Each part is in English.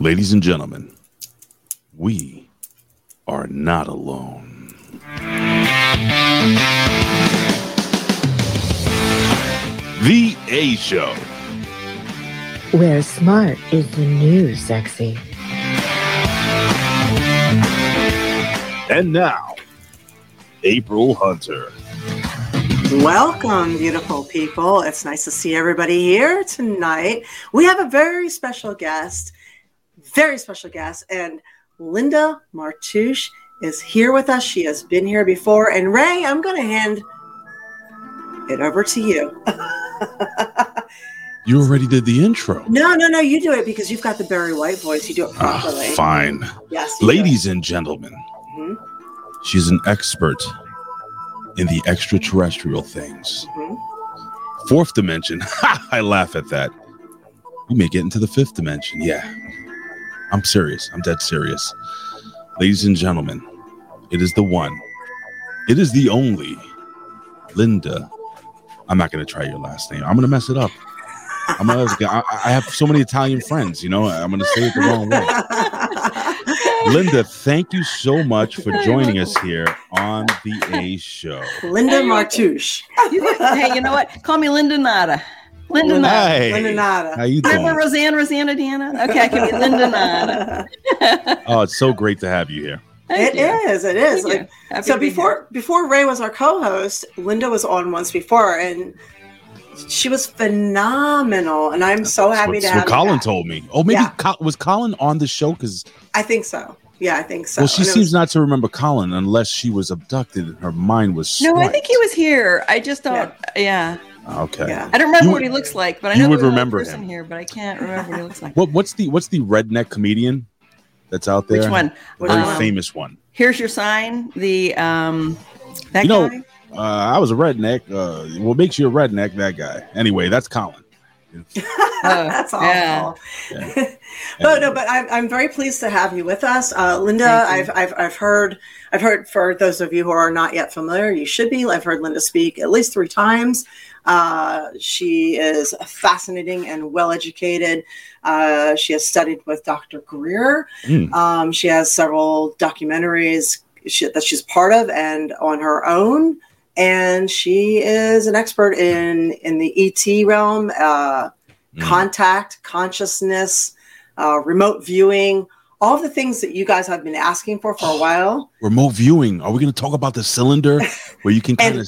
Ladies and gentlemen, we are not alone. The A Show. Where smart is the new sexy. And now, April Hunter. Welcome, beautiful people. It's nice to see everybody here tonight. We have a very special guest, very special guest, and Linda Martuch is here with us. She has been here before. And Ray, I'm going to hand it over to you. You already did the intro. no, no, no, you do it because you've got the Barry White voice. You do it Ah, properly. fine. yes, you do it. Ladies and gentlemen, Mhm, she's an expert in the extraterrestrial things. mhm. Fourth dimension. I laugh at that. We may get into the fifth dimension. Yeah. I'm serious. I'm dead serious. Ladies and gentlemen, it is the one. It is the only Linda. I'm not going to try your last name. I'm going to mess it up. I'm gonna, I, I have so many Italian friends, you know, I'm going to say it the wrong way. Linda, thank you so much for joining us here on the A Show. Linda Martuch. hey, you know what? Call me Linda Nada. Linda Nada. Hey, Linda Nada. how you Remember doing? Roseanne, Rosanna, Deanna? Okay, I can be Linda Nada. Oh, it's so great to have you here. Thank It you. is. It is. Like, so to be before before Ray was our co-host, Linda was on once before, and she was phenomenal. And I'm so happy That's to what, have what Colin back. told me. Oh, maybe Yeah. Col- was Colin on the show? Because I think so. Yeah, I think so. well, she And seems was- not to remember Colin unless she was abducted and her mind was. here. No, I think he was here. I just don't. Yeah, Okay. Yeah. I don't remember You- what he looks like, but I you know would remember person him. here, but I can't remember what he looks like. What what's the what's the redneck comedian that's out there? Which one? A very Um, famous one. Here's your sign. The um, that You know, guy. Uh, I was a redneck. Uh, what makes you a redneck? That guy. Anyway, that's Colin. That's awful. yeah. Yeah. But no, but I'm, I'm very pleased to have you with us, uh, Linda. I've, I've I've heard I've heard for those of you who are not yet familiar, you should be. I've heard Linda speak at least three times. Uh, she is fascinating and well educated. Uh, she has studied with Dr. Greer. Mm. Um, she has several documentaries she, that she's part of and on her own. And she is an expert in in the ET realm. Uh, Mm. contact, consciousness, uh, remote viewing, all the things that you guys have been asking for for a while. Remote viewing. Are we going to talk about the cylinder where you can kind of?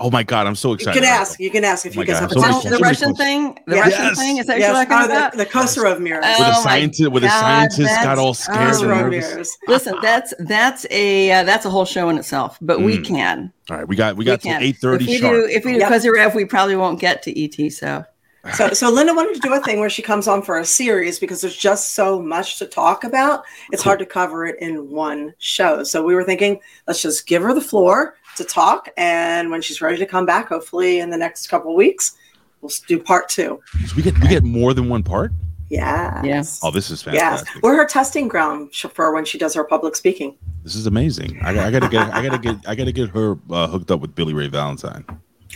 Oh my God! I'm so excited! You can ask. You can ask if Oh you guys God, have so a many question. the Russian questions. thing. The Yes. Russian thing. Is that Yes. what you're talking Oh, about? the, the Kozyrev mirrors. Where the Oh my scientist, where the God, scientists got all scared and nervous. mirrors. Listen, that's that's a uh, that's a whole show in itself. But we Mm. can. All right, we got we got till eight thirty If we sharp. do, if we do Yep. Kozyrev, we probably won't get to ET. So So, so Linda wanted to do a thing where she comes on for a series because there's just so much to talk about. It's hard to cover it in one show. So we were thinking, let's just give her the floor to talk, and when she's ready to come back, hopefully in the next couple of weeks, we'll do part two. So we get we get more than one part. Yeah. Yes. Oh, this is Yes. fantastic. We're her testing ground for when she does her public speaking. This is amazing. I, got- I gotta get I gotta get I gotta get her uh, hooked up with Billy Ray Valentine.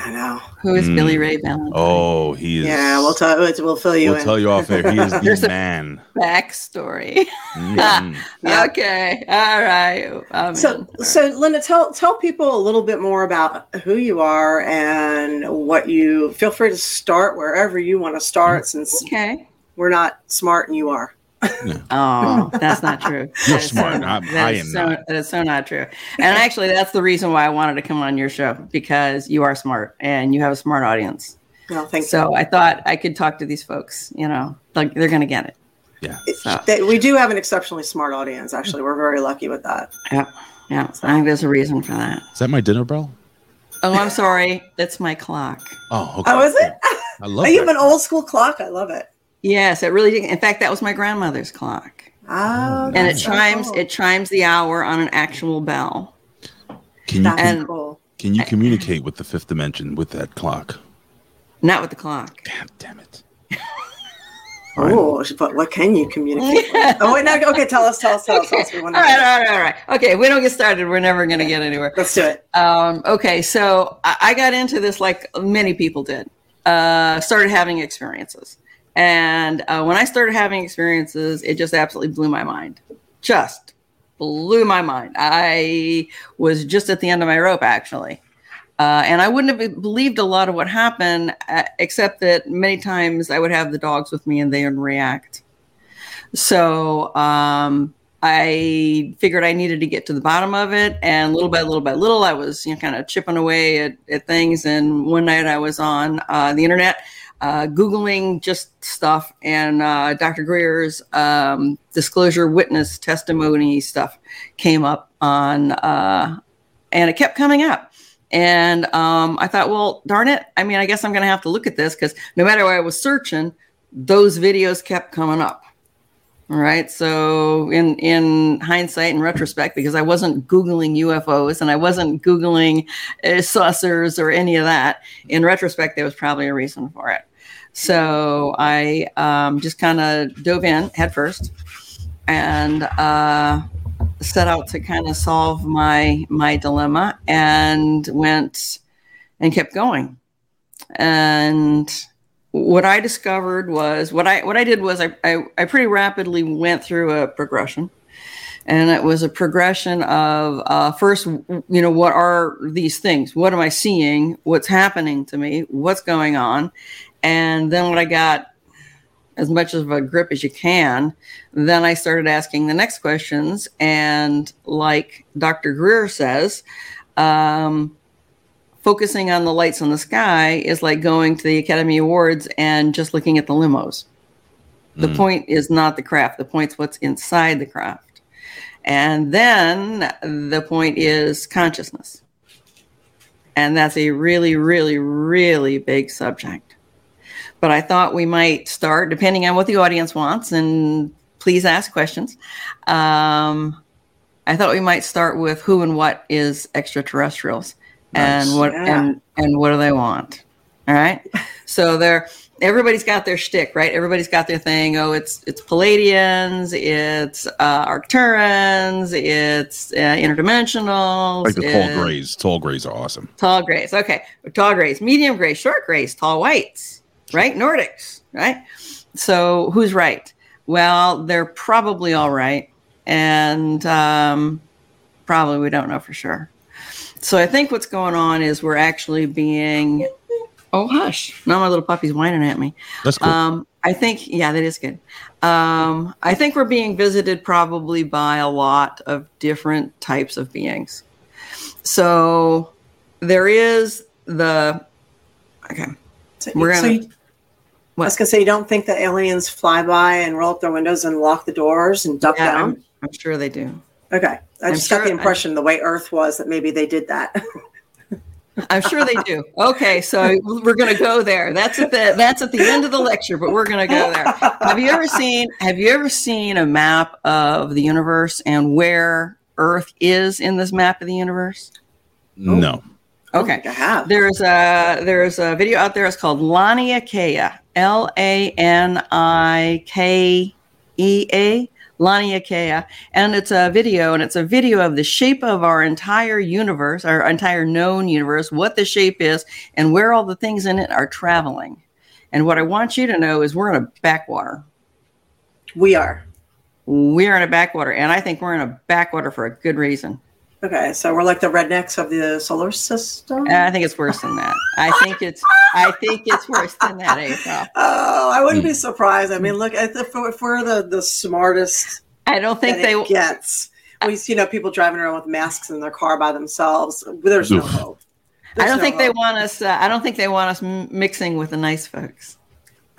I know. who is Mm. Billy Ray Valentine? Oh, he is. Yeah, we'll tell we'll fill you We'll in. tell you off air. He is There's the a- man. Backstory. Mhm. Yeah. Okay. All right. I'm So, in. so Linda, tell tell people a little bit more about who you are and what you. Feel free to start wherever you want to start, since okay. we're not smart and you are. Oh, that's not true. You're That is smart. So, I'm- that I am so, not. That is so not true. And actually, that's the reason why I wanted to come on your show because you are smart and you have a smart audience. No, thank So I thought I could talk to these folks. You know, like they're going to get it. Yeah. So They- we do have an exceptionally smart audience. Actually, we're very lucky with that. yeah, yeah. I think there's a reason for that. Is that my dinner bell? Oh, I'm sorry. That's my clock. Oh, okay. Oh, is it? I love Oh, you have an old school clock. I love it. Yes, it really did. In fact, that was my grandmother's clock, Oh, and it that's so chimes. cool. It chimes the hour on an actual bell. Can you That's and- cool. can you communicate with the fifth dimension with that clock? Not with the clock. God damn it! Oh, but what can you communicate? with? Oh, wait, no, okay. Tell us, tell us, tell us. Tell us. We All want to right, all right, all right. Okay, if we don't get started, we're never going to get anywhere. Let's do it. Um, okay, so I, I got into this like many people did. Uh, started having experiences, And uh, when I started having experiences, it just absolutely blew my mind. Just blew my mind. I was just at the end of my rope, actually. Uh, and I wouldn't have believed a lot of what happened, uh, except that many times I would have the dogs with me and they would react. So um, I figured I needed to get to the bottom of it. And little by little by little, I was you know, kind of chipping away at, at, things. And one night I was on uh, the internet. Uh, Googling just stuff and uh, Dr. Greer's um, disclosure witness testimony stuff came up on, uh, and it kept coming up. And um, I thought, well, darn it. I mean, I guess I'm going to have to look at this because no matter where I was searching, those videos kept coming up. All right. So in in hindsight and retrospect, because I wasn't googling UFOs and I wasn't googling uh, saucers or any of that, in retrospect, there was probably a reason for it. So I um, just kind of dove in headfirst and uh, set out to kind of solve my my dilemma and went and kept going. And what i discovered was what i what i did was i i, I pretty rapidly went through a progression. And it was a progression of uh, first you know what are these things? What am i seeing? What's happening to me? What's going on and then when i got as much of a grip as you can. Then I started asking the next questions. And like Dr. Greer says, um, focusing on the lights in the sky is like going to the Academy Awards and just looking at the limos. The mm. point is not the craft, the point's what's inside the craft. And then the point is consciousness. And that's a really, really, really big subject but I thought we might start, depending on what the audience wants, and please ask questions. Um, I thought we might start with who and what is extraterrestrials, nice. and what yeah. and and what do they want? All right, so they're everybody's got their shtick, right? Everybody's got their thing. Oh, it's it's Pleiadians, it's uh, Arcturans, it's uh, interdimensional. Like the tall grays. Tall grays are awesome. Tall grays. Okay, tall grays, medium grays, short grays, tall whites right? Nordics, right? So who's right? Well, they're probably all right. And um, probably we don't know for sure. So I think what's going on is we're actually being. Oh, hush. Now my little puppy's whining at me. That's cool. Um, I think, yeah, that is good. Um, I think we're being visited probably by a lot of different types of beings. So there is the, okay. So, we're gonna, so what? I was gonna say, you don't think that aliens fly by and roll up their windows and lock the doors and duck yeah, down? I'm, I'm, sure they do. Okay, I I'm just sure got the impression I, the way Earth was that maybe they did that. I'm sure they do. Okay, so we're going to go there. That's at the that's at the end of the lecture, but we're going to go there. Have you ever seen Have you ever seen a map of the universe and where Earth is in this map of the universe? No. Oh, okay. There's a there's a video out there. It's called Laniakea. L A N I K E A. Laniakea. And it's a video, and it's a video of the shape of our entire universe, our entire known universe, what the shape is, and where all the things in it are traveling. And what I want you to know is we're in a backwater. We are. We're in a backwater, and I think we're in a backwater for a good reason. Okay, so we're like the rednecks of the solar system. I think it's worse than that. I think it's I think it's worse than that, April. Oh, I wouldn't be surprised. I mean, look, if, if we're the the smartest, I don't think they gets. We see you know people driving around with masks in their car by themselves. There's no hope. There's I don't no think hope. they want us. Uh, I don't think they want us mixing with the nice folks.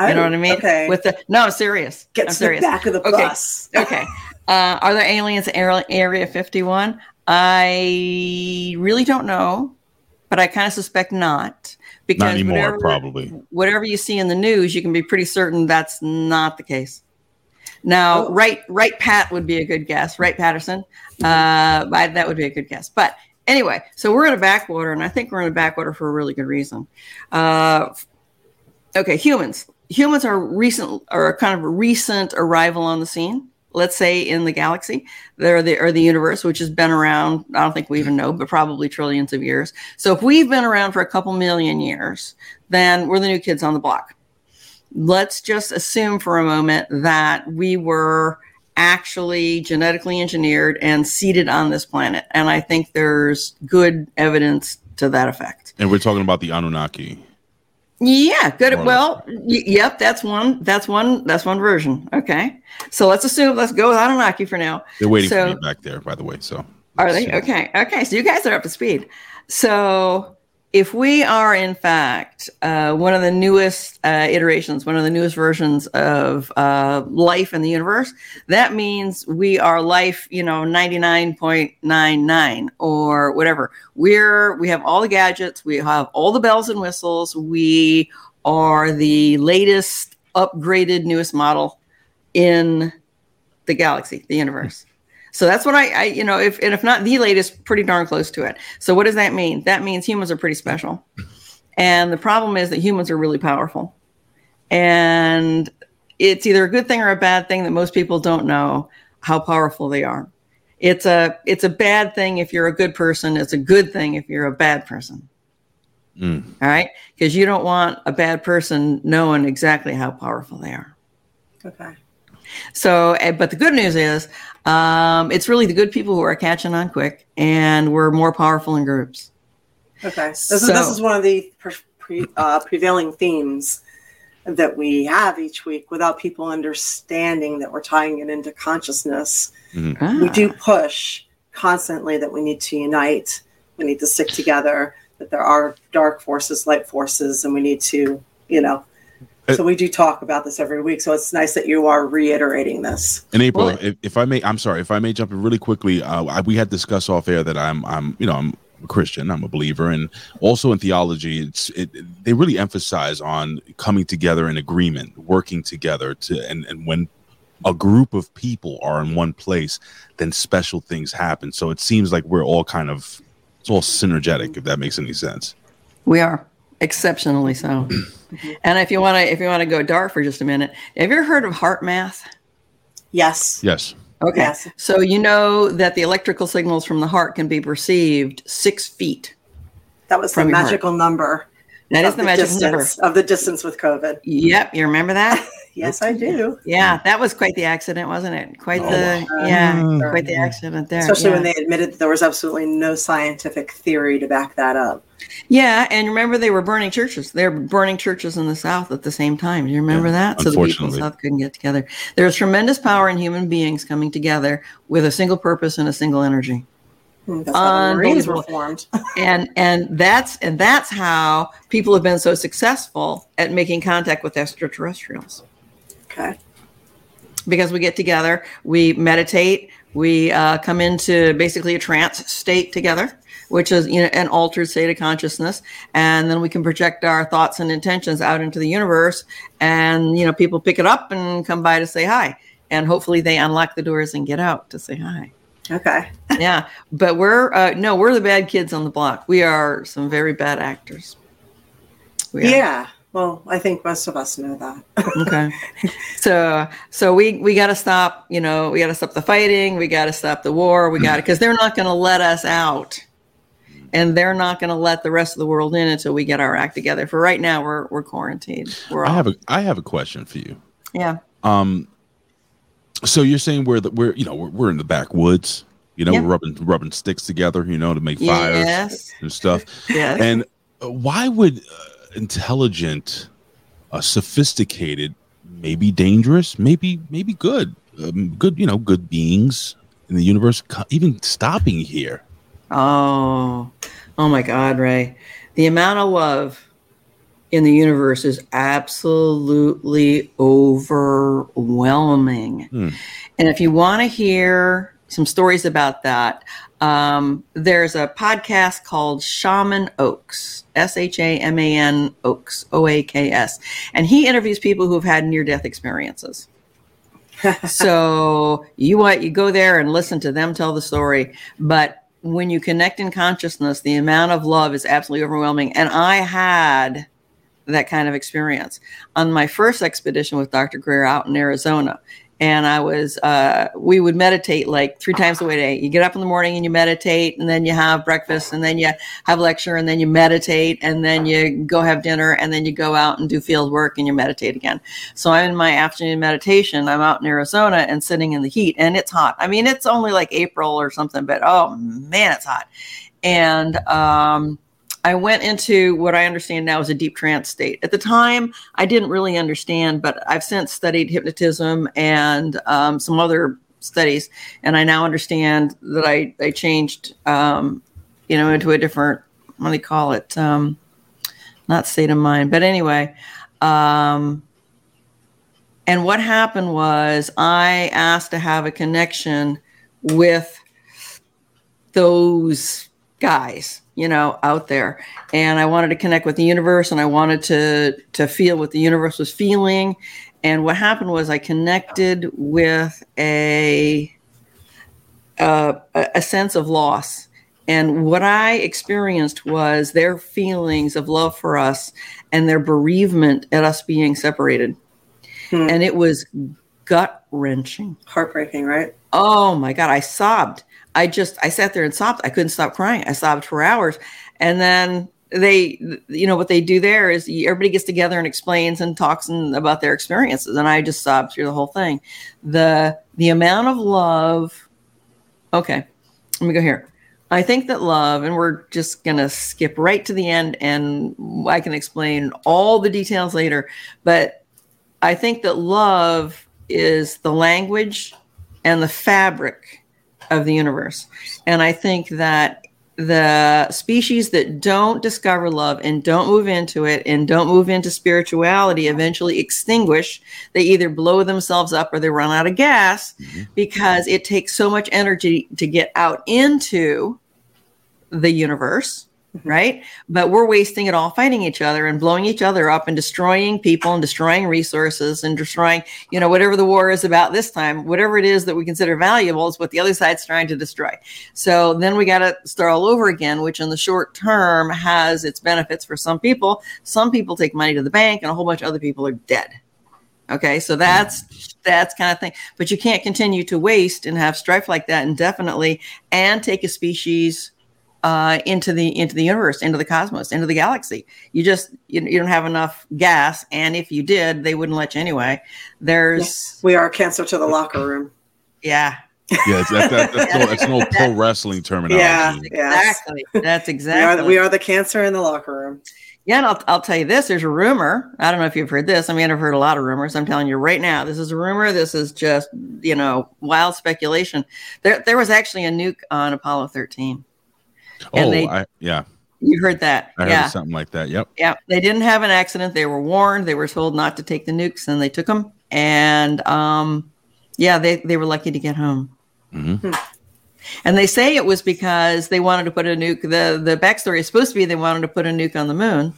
You know what I mean? Okay. With the no, I'm serious. Get I'm serious. the back of the okay. bus. okay. Uh, are there aliens in Area 51? I really don't know, but I kind of suspect not. Because not anymore, whatever, probably. Whatever you see in the news, you can be pretty certain that's not the case. Now, oh. right, right, Pat would be a good guess. Wright-Patterson, uh, that would be a good guess. But anyway, so we're in a backwater, and I think we're in a backwater for a really good reason. Uh, okay, humans. Humans are recent, are a kind of a recent arrival on the scene let's say in the galaxy or the or the universe which has been around i don't think we even know but probably trillions of years so if we've been around for a couple million years then we're the new kids on the block let's just assume for a moment that we were actually genetically engineered and seeded on this planet. And I think there's good evidence to that effect. And we're talking about the Anunnaki. Yeah, good. Or- Well, y- yep, that's one. That's one. That's one version. Okay, so let's assume. Let's go with Anunnaki for now. They're waiting So- for me back there, by the way. So Are they okay? Okay, so you guys are up to speed. So if we are in fact uh, one of the newest uh, iterations, one of the newest versions of uh, life in the universe, that means we are life, you know, ninety nine point nine nine or whatever. We're we have all the gadgets, we have all the bells and whistles, we are the latest, upgraded, newest model in the galaxy, the universe. So that's what I, I, you know, if and if not the latest, pretty darn close to it. So what does that mean? That means humans are pretty special. And the problem is that humans are really powerful. And it's either a good thing or a bad thing that most people don't know how powerful they are. It's a it's a bad thing if you're a good person. It's a good thing if you're a bad person. Mm. All right? Because you don't want a bad person knowing exactly how powerful they are. Okay. So, eh, but the good news is, um, it's really the good people who are catching on quick, and we're more powerful in groups. Okay. This, is, So- this is one of the pre- pre, uh, prevailing themes that we have each week without people understanding that we're tying it into consciousness. We Ah. do push constantly that we need to unite, we need to stick together, that there are dark forces, light forces, and we need to, you know. Uh, So we do talk about this every week. So it's nice that you are reiterating this. In April, Well- if, if I may, I'm sorry, if I may jump in really quickly. Uh, I, we had discussed off air that I'm, I'm, you know, I'm a Christian, I'm a believer, and also in theology, it's it, they really emphasize on coming together in agreement, working together to, and and when a group of people are in one place, then special things happen. So it seems like we're all kind of, it's all synergetic, if that makes any sense. We are exceptionally so. and if you want to, if you want to go dark for just a minute, have you ever heard of HeartMath? Yes. Yes. Okay. Yes. So you know that the electrical signals from the heart can be perceived six feet. That was the From heart. magical number. That is of the magic number. distance, of the distance with COVID. Yep, you remember that? Yes, I do. Yeah, that was quite the accident, wasn't it? Quite Oh, the wow. yeah, Mm. quite the accident there. Especially yeah. when they admitted that there was absolutely no scientific theory to back that up. Yeah, and remember they were burning churches. They were burning churches in the South at the same time. Do You remember Yeah, that? So the people in unfortunately. the South couldn't get together. There's tremendous power in human beings coming together with a single purpose and a single energy. Hmm, That's how the Marines were formed. And and that's and that's how people have been so successful at making contact with extraterrestrials. okay. because we get together, we meditate, we uh, come into basically a trance state together, which is you know an altered state of consciousness, and then we can project our thoughts and intentions out into the universe, and you know people pick it up and come by to say hi, and hopefully they unlock the doors and get out to say hi. Okay. yeah, but we're uh, no, we're the bad kids on the block. We are some very bad actors. We are. Yeah. Well, I think most of us know that. okay so so we we got to stop you know we got to stop the fighting we got to stop the war we got to because they're not going to let us out and they're not going to let the rest of the world in until we get our act together for right now we're we're quarantined we're I have a, I have a question for you. yeah Um, so you're saying we're the, we're you know we're, we're in the backwoods, you know, Yeah. we're rubbing rubbing sticks together, you know, to make fires yes and stuff. yes And uh, why would uh, intelligent, uh, sophisticated, maybe dangerous, maybe maybe good, um, good you know, good beings in the universe, even stopping here? Oh, oh my God, Ray. The amount of love in the universe is absolutely overwhelming. Hmm. And if you want to hear some stories about that, um, there's a podcast called Shaman Oaks, S H A M A N Oaks, O A K S. And he interviews people who've had near death experiences. so you want you go there and listen to them tell the story but when you connect in consciousness the amount of love is absolutely overwhelming and i had that kind of experience on my first expedition with dr greer out in arizona and I was uh, we would meditate like three times a day. You get up in the morning and you meditate, and then you have breakfast, and then you have lecture, and then you meditate, and then you go have dinner, and then you go out and do field work, and you meditate again. So I'm in my afternoon meditation. I'm out in Arizona and sitting in the heat, and it's hot. I mean, it's only like April or something, but oh man, it's hot. And um, I went into what I understand now is a deep trance state. At the time, I didn't really understand, but I've since studied hypnotism and um, some other studies, and I now understand that I I changed, um, you know, into a different what do you call it? Um, not state of mind, but anyway. Um, and what happened was I asked to have a connection with those guys you know out there and i wanted to connect with the universe and i wanted to to feel what the universe was feeling and what happened was i connected with a uh, a sense of loss and what i experienced was their feelings of love for us and their bereavement at us being separated Hmm. and it was gut wrenching Heartbreaking, right? Oh my God, I sobbed. I just, I sat there and sobbed. I couldn't stop crying. I sobbed for hours. And then they, you know, what they do there is everybody gets together and explains and talks and, about their experiences. And I just sobbed through the whole thing. The, the amount of love. Okay, let me go here. I think that love, and we're just going to skip right to the end and I can explain all the details later. But I think that love is the language and the fabric of the universe. And I think that the species that don't discover love and don't move into it and don't move into spirituality eventually extinguish. They either blow themselves up or they run out of gas mm-hmm. because it takes so much energy to get out into the universe. Mm-hmm. Right. But we're wasting it all fighting each other and blowing each other up and destroying people and destroying resources and destroying, you know, whatever the war is about this time, whatever it is that we consider valuable is what the other side's trying to destroy. So then we got to start all over again, which in the short term has its benefits for some people. Some people take money to the bank and a whole bunch of other people are dead. Okay, so that's that's kind of thing. But you can't continue to waste and have strife like that indefinitely and take a species uh, into the into the universe, into the cosmos, into the galaxy. You just you, you don't have enough gas, and if you did, they wouldn't let you anyway. There's We are cancer to the locker room. yeah, Yeah, it's, that, that, that's, no, it's no pro wrestling terminology. Yeah. Yes. exactly. That's We are, exactly. the, we are the cancer in the locker room. Yeah, and I'll, I'll tell you this. There's a rumor. I don't know if you've heard this. I mean, I've heard a lot of rumors. I'm telling you right now, this is a rumor. This is just, you know, wild speculation. There, there was actually a nuke on Apollo 13. And Oh, they- I, yeah, You heard that? I heard yeah. something like that. Yep. Yeah, they didn't have an accident. They were warned. They were told not to take the nukes, and they took them. And um, yeah, they they were lucky to get home. Mhm. And they say it was because they wanted to put a nuke. the The backstory is supposed to be they wanted to put a nuke on the moon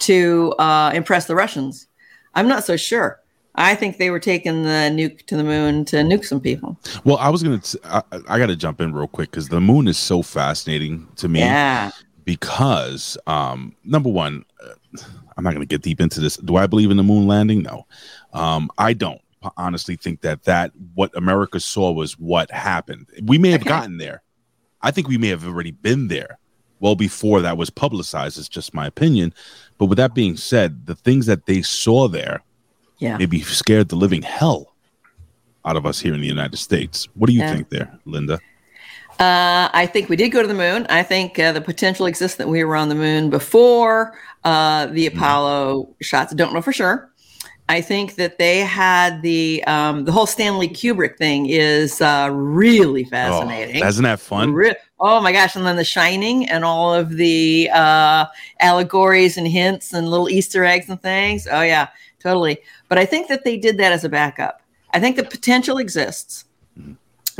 to uh, impress the Russians. I'm not so sure. I think they were taking the nuke to the moon to nuke some people. Well, I was gonna. T- I, I got to jump in real quick because the moon is so fascinating to me. Yeah. Because um, number one, uh, I'm not gonna get deep into this. Do I believe in the moon landing? No, um, I don't. Honestly think that that what America saw was what happened. We may have Okay. gotten there. I think we may have already been there well before that was publicized. It's just my opinion. But with that being said, the things that they saw there Yeah. maybe scared the living hell out of us here in the United States. What do you Yeah. think there, Linda? Uh, I think we did go to the moon. I think uh, the potential exists that we were on the moon before uh, the Apollo shots. Don't know for sure. I think that they had the um, the whole Stanley Kubrick thing is uh, really fascinating. Oh, isn't that fun? Re- oh my gosh! And then The Shining and all of the uh, allegories and hints and little Easter eggs and things. Oh yeah, totally. But I think that they did that as a backup. I think the potential exists.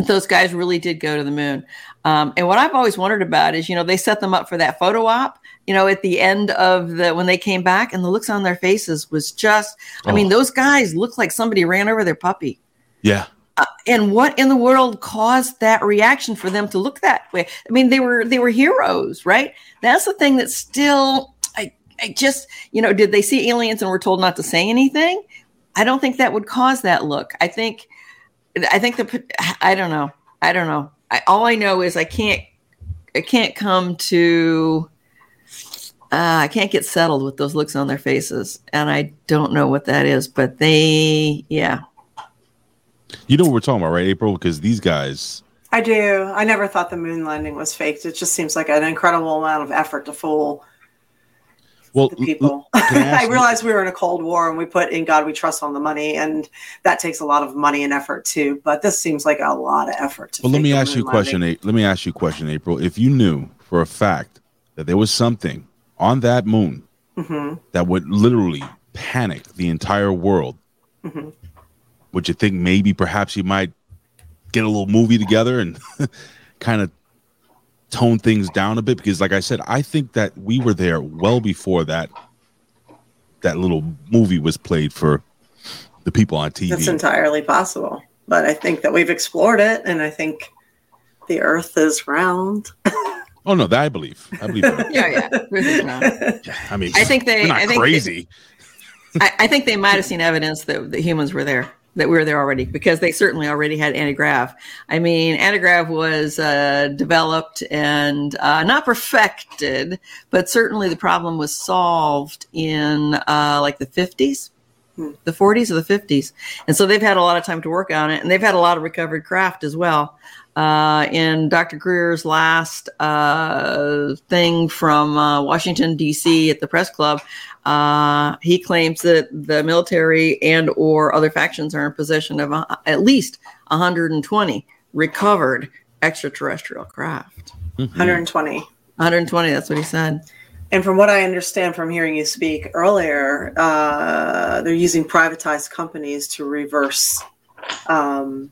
Those guys really did go to the moon. Um, and what I've always wondered about is, you know, they set them up for that photo op. You know, at the end of the when they came back, and the looks on their faces was just. I mean, Oh. those guys looked like somebody ran over their puppy Yeah. and what in the world caused that reaction for them to look that way i mean they were they were heroes right that's the thing that still i i just you know did they see aliens and were told not to say anything i don't think that would cause that look i think I think the I don't know. I don't know. I, all I know is I can't I can't come to uh, I can't get settled with those looks on their faces, and I don't know what that is. But they, yeah, You know what we're talking about, right, April? Because these guys, I do. I never thought the moon landing was faked. It just seems like an incredible amount of effort to fool well, the people. I I realized we were in a Cold War and we put in God we trust on the money, and that takes a lot of money and effort too. But this seems like a lot of effort. To Well, let me ask you a question. A- Let me ask you a question, April. If you knew for a fact that there was something on that moon Mhm. that would literally panic the entire world, Mhm. would you think maybe perhaps you might get a little movie together and kind of tone things down a bit? Because, like I said, I think that we were there well before that that little movie was played for the people on TV. That's entirely possible. But I think that we've explored it, and I think the Earth is round. oh no, that I believe. I believe. that. yeah, yeah. Ruth. I mean, I think they- we're not I think they- crazy. I, I think they might have seen evidence that the humans were there, that we were there already, because they certainly already had antigrav. I mean, antigrav was uh, developed and uh, not perfected, but certainly the problem was solved in uh, like the 50s, Hmm. the 40s or the 50s. And so they've had a lot of time to work on it, and they've had a lot of recovered craft as well. Uh, in Dr. Greer's last uh, thing from uh, Washington, D.C. at the press club, uh, he claims that the military and or other factions are in possession of uh, at least 120 recovered extraterrestrial craft. Mhm. 120. 120, that's what he said. And from what I understand from hearing you speak earlier, uh, they're using privatized companies to reverse um,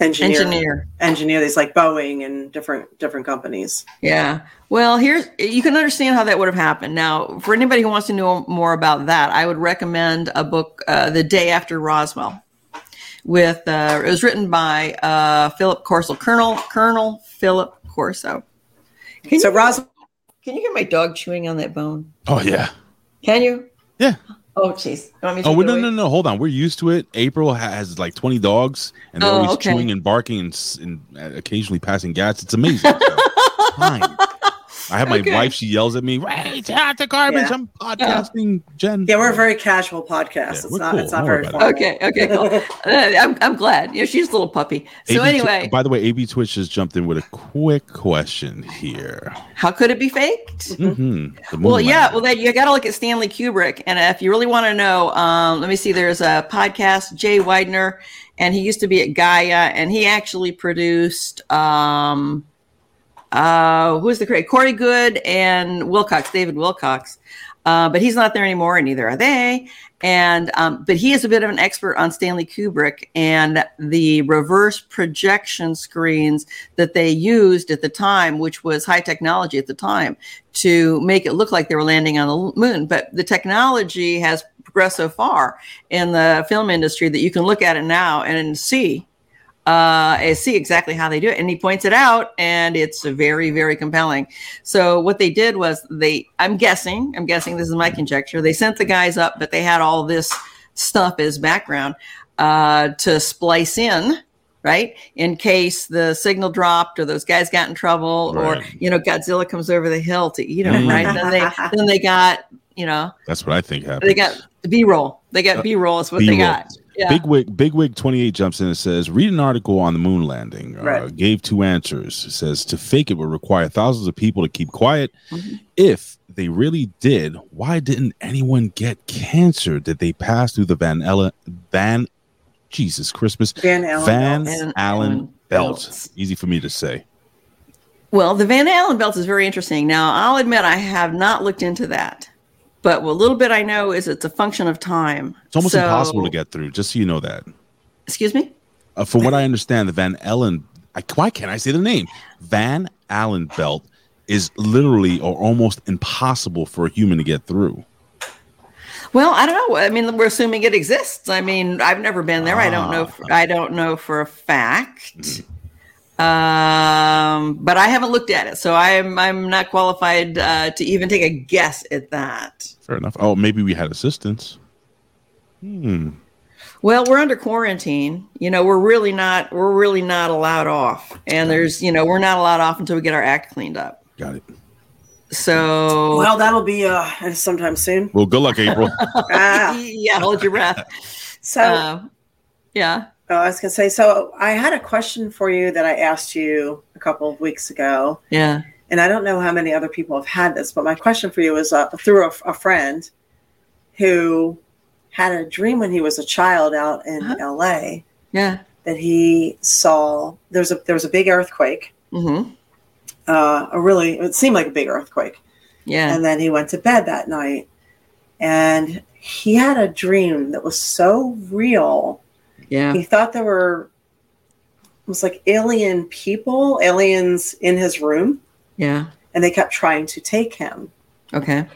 engineer, engineer Engineer. these like Boeing and different different companies. Yeah. Well, here's you can understand how that would have happened. Now, for anybody who wants to know more about that, I would recommend a book, uh, The Day After Roswell. With uh, it was written by uh, Philip Corso, Colonel Colonel Philip Corso. Can So you, Roswell, can you hear my dog chewing on that bone? Oh yeah. Can you? Yeah. Oh, jeez. You want me to Oh take well, it no, no, no. Hold on. We're used to it. April has like twenty dogs, and they're Oh, always okay. chewing and barking and, and uh, occasionally passing gas. It's amazing. So, fine. I have my Okay. wife. She yells at me. Right out the garbage. Yeah. I'm podcasting, Jen. yeah, we're a very casual podcast. Yeah, it's not. cool. It's not Don't very worry formal. Okay, okay, cool. Uh, I'm, I'm glad. Yeah, she's a little puppy. So AB anyway, by the way, AB Twitch just jumped in with a quick question here. how could it be faked? Mhm. Well, yeah. landing. Well, then you got to look at Stanley Kubrick, and if you really want to know, um, let me see. There's a podcast, Jay Weidner, and he used to be at Gaia, and he actually produced. Um, uh, who's the great Corey Goode and Wilcock, David Wilcock, uh, but he's not there anymore, and neither are they. And um, but he is a bit of an expert on Stanley Kubrick and the reverse projection screens that they used at the time, which was high technology at the time, to make it look like they were landing on the moon. But the technology has progressed so far in the film industry that you can look at it now and see uh, and see exactly how they do it. And he points it out, and it's very, very compelling. So what they did was they, I'm guessing, I'm guessing this is my conjecture. They sent the guys up, but they had all this stuff as background uh, to splice in. Right, in case the signal dropped or those guys got in trouble, or you know Godzilla comes over the hill to eat them. Mm. Right, then they then they got you know That's what I think happened. they got B roll. They got Uh, B roll. Is what they B-roll. got. Yeah. Big Wig Big Wig 28 jumps in and says, read an article on the moon landing. Uh, Right. Gave two answers. It says to fake it would require thousands of people to keep quiet. Mhm. If they really did, why didn't anyone get cancer? Did they pass through the Van Ellen Van Jesus Christmas Van Allen. Van belts. Van Allen Allen belt? belts. Easy for me to say. Well, the Van Allen belt is very interesting. Now, I'll admit I have not looked into that, but what a little bit I know is it's a function of time. It's almost So- impossible to get through. Just so you know that. Excuse me. Uh, from what I understand, the Van Allen, I, why can't I say the name? Van Allen belt is literally or almost impossible for a human to get through. Well, I don't know. I mean, we're assuming it exists. I mean, I've never been there. I don't know. Ah. For, I don't know for a fact. Um, but I haven't looked at it, so I'm I'm not qualified uh, to even take a guess at that. Fair enough. Oh, maybe we had assistance. Hmm. Well, we're under quarantine. You know, we're really not we're really not allowed off. And there's, you know, we're not allowed off until we get our act cleaned up. Got it. So Well, that'll be uh sometime soon. Well, good luck, April. Ah, yeah, hold your breath. so Uh, yeah. oh, I was gonna say, so I had a question for you that I asked you a couple of weeks ago, Yeah. And I don't know how many other people have had this, but my question for you is uh, through a, a friend who had a dream when he was a child out in Uh-huh. L.A. Yeah. that he saw there's a there was a big earthquake, Mm-hmm. uh, a really it seemed like a big earthquake, Yeah. and then he went to bed that night, and he had a dream that was so real. Yeah. He thought there were it was like alien people, aliens in his room, Yeah. and they kept trying to take him. Okay.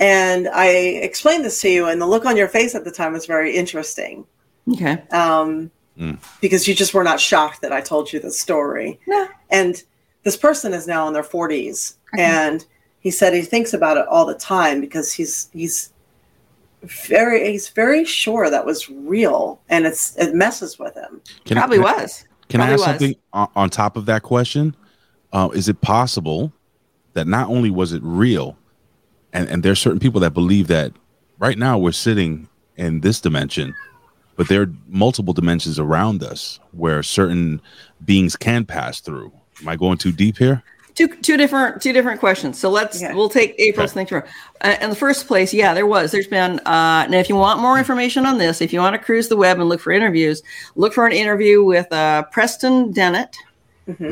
And I explained this to you, and the look on your face at the time was very interesting Okay. um, Mm. because you just were not shocked that I told you the story. No. And this person is now in their 40s, Okay. and he said he thinks about it all the time because he's he's very he's very sure that was real, and it's it messes with him. Can Probably I- was. Can I ask was. something on, on top of that question? Uh, is it possible that not only was it real, and, and there's certain people that believe that right now we're sitting in this dimension, but there are multiple dimensions around us where certain beings can pass through. Am I going too deep here? two two different two different questions. So let's Okay. we'll take April's thing through. Uh, in the first place, yeah, there was. There's been. Uh, now, if you want more information on this, if you want to cruise the web and look for interviews, look for an interview with uh, Preston Dennett.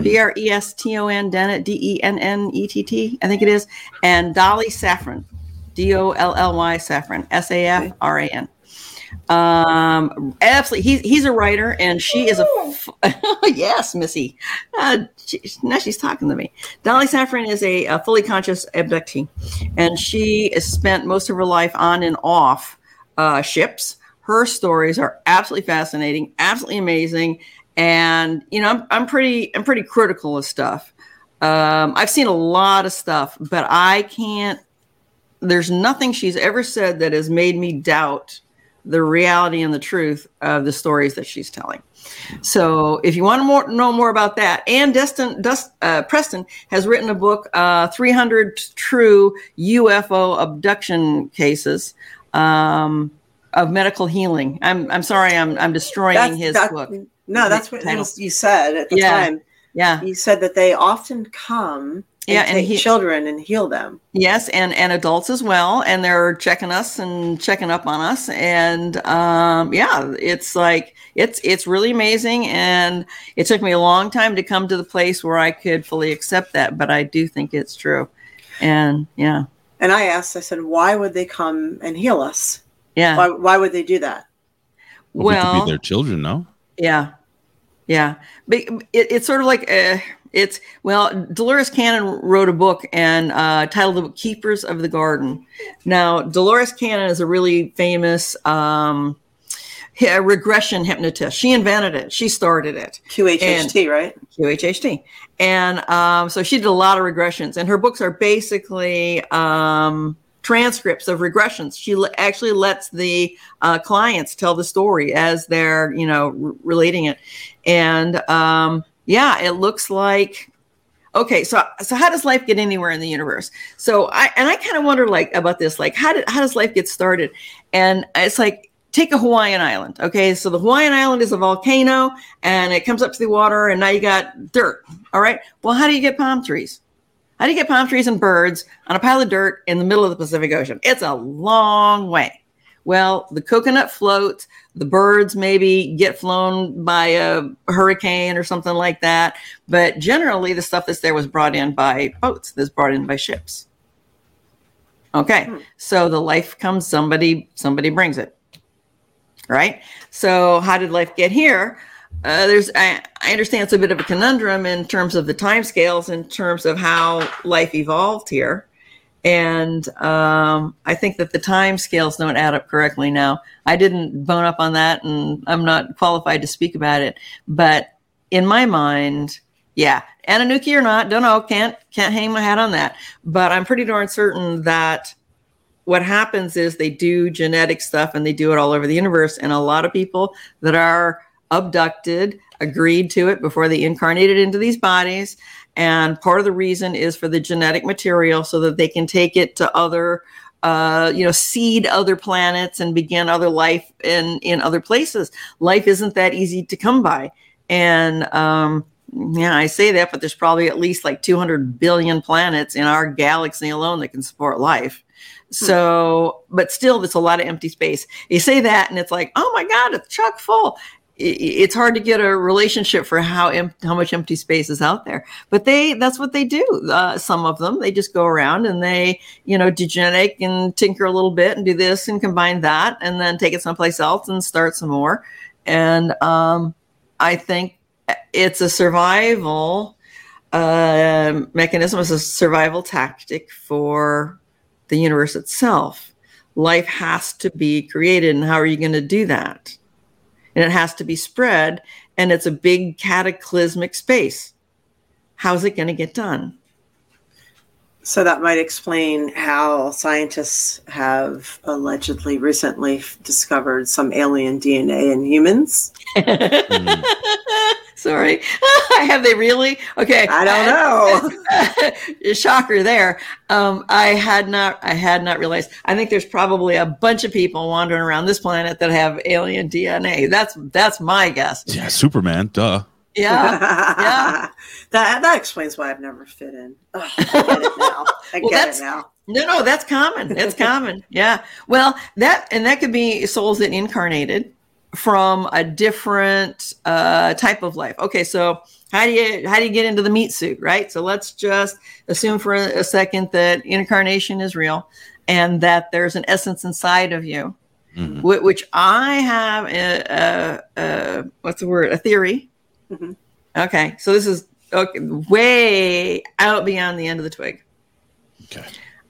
B R E S T O N Dennett D E N N E T T I think it is and Dolly Safran D O L L Y Safran S A F R A N. Um absolutely he's he's a writer and she is a f- yes missy. Uh, she, now she's talking to me. Dolly Safran is a, a fully conscious abductee and she has spent most of her life on and off uh, ships. Her stories are absolutely fascinating absolutely amazing and you know i'm, I'm pretty i'm pretty critical of stuff um, i've seen a lot of stuff but i can't there's nothing she's ever said that has made me doubt the reality and the truth of the stories that she's telling. So, if you want to more, know more about that, and Destin, Dust, uh, Preston has written a book, uh, 300 True UFO Abduction Cases um, of Medical Healing. I'm, I'm sorry, I'm, I'm destroying That's- his that- book. No, that's what Title. you said at the Yeah. time. Yeah. You said that they often come and Yeah, and take he- children and heal them. Yes, and and adults as well, and they're checking us and checking up on us, and um, yeah, it's like it's it's really amazing, and it took me a long time to come to the place where I could fully accept that, but I do think it's true, and yeah, And I asked, I said, why would they come and heal us? yeah, Why, why would they do that? Well, it could well, be their children, no? Yeah, yeah. But it, it's sort of like uh, it's well. Dolores Cannon wrote a book and uh, titled the book "Keepers of the Garden." Now, Dolores Cannon is a really famous um, regression hypnotist. She invented it. She started it. QHHT, right? QHHT. And um, so she did a lot of regressions, and her books are basically um, transcripts of regressions. She le- actually lets the uh, clients tell the story as they're, you know, r- relating it. And um, yeah, it looks like. Okay, so so how does life get anywhere in the universe? So I and I kind of wonder like about this, like how did how does life get started? And it's like take a Hawaiian island. Okay, so the Hawaiian island is a volcano and it comes up to the water, and now you got dirt. All right. Well, how do you get palm trees? How do you get palm trees and birds on a pile of dirt in the middle of the Pacific Ocean? It's a long way. Well, the coconut floats, the birds maybe get flown by a hurricane or something like that. But generally, the stuff that's there was brought in by boats, that's brought in by ships. Okay, hmm. so the life comes, somebody somebody brings it right? So how did life get here? Uh, there's I, I understand it's a bit of a conundrum in terms of the timescales, in terms of how life evolved here, and um, I think that the timescales don't add up correctly now. I didn't bone up on that, and I'm not qualified to speak about it. But in my mind, yeah, Anunnaki or not, don't know, can't can't hang my hat on that. But I'm pretty darn certain that what happens is they do genetic stuff and they do it all over the universe. And a lot of people that are abducted agreed to it before they incarnated into these bodies. And part of the reason is for the genetic material so that they can take it to other, uh, you know, seed other planets and begin other life in, in other places. Life isn't that easy to come by. And, um, yeah, I say that, but there's probably at least like 200 billion planets in our galaxy alone that can support life. So, but still, there's a lot of empty space. You say that, and it's like, oh my God, it's chock full. It's hard to get a relationship for how em- how much empty space is out there. But they that's what they do. Uh, some of them they just go around and they you know do genetic and tinker a little bit and do this and combine that and then take it someplace else and start some more. And um, I think it's a survival uh, mechanism. It's a survival tactic for the universe itself. Life has to be created. And how are you going to do that? And it has to be spread. And it's a big cataclysmic space. How's it going to get done? So that might explain how scientists have allegedly recently discovered some alien DNA in humans. mm. Sorry. have they really? Okay. I don't know. Shocker there. Um, I had not I had not realized. I think there's probably a bunch of people wandering around this planet that have alien DNA. That's that's my guess. Yeah, Superman, duh. Yeah. yeah. that that explains why I've never fit in. Ugh, I get it now. I well, get it now. No, no, that's common. That's common. Yeah. Well, that and that could be souls that incarnated from a different uh, type of life. Okay, so how do you how do you get into the meat suit, right? So let's just assume for a, a second that incarnation is real and that there's an essence inside of you, mm-hmm. which I have a, a, a, what's the word? A theory. Mm-hmm. Okay, so this is okay, way out beyond the end of the twig. Okay.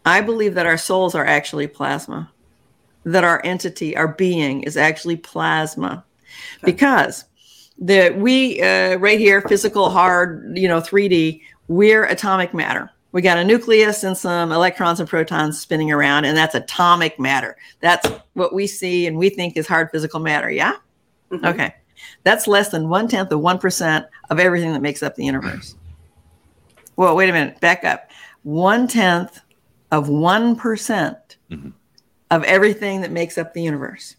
I believe that our souls are actually plasma that our entity, our being, is actually plasma, okay. because that we uh, right here, physical, hard, you know, three D, we're atomic matter. We got a nucleus and some electrons and protons spinning around, and that's atomic matter. That's what we see and we think is hard physical matter. Yeah. Mm-hmm. Okay. That's less than one tenth of one percent of everything that makes up the universe. Well, wait a minute. Back up. One tenth of one mm-hmm of everything that makes up the universe.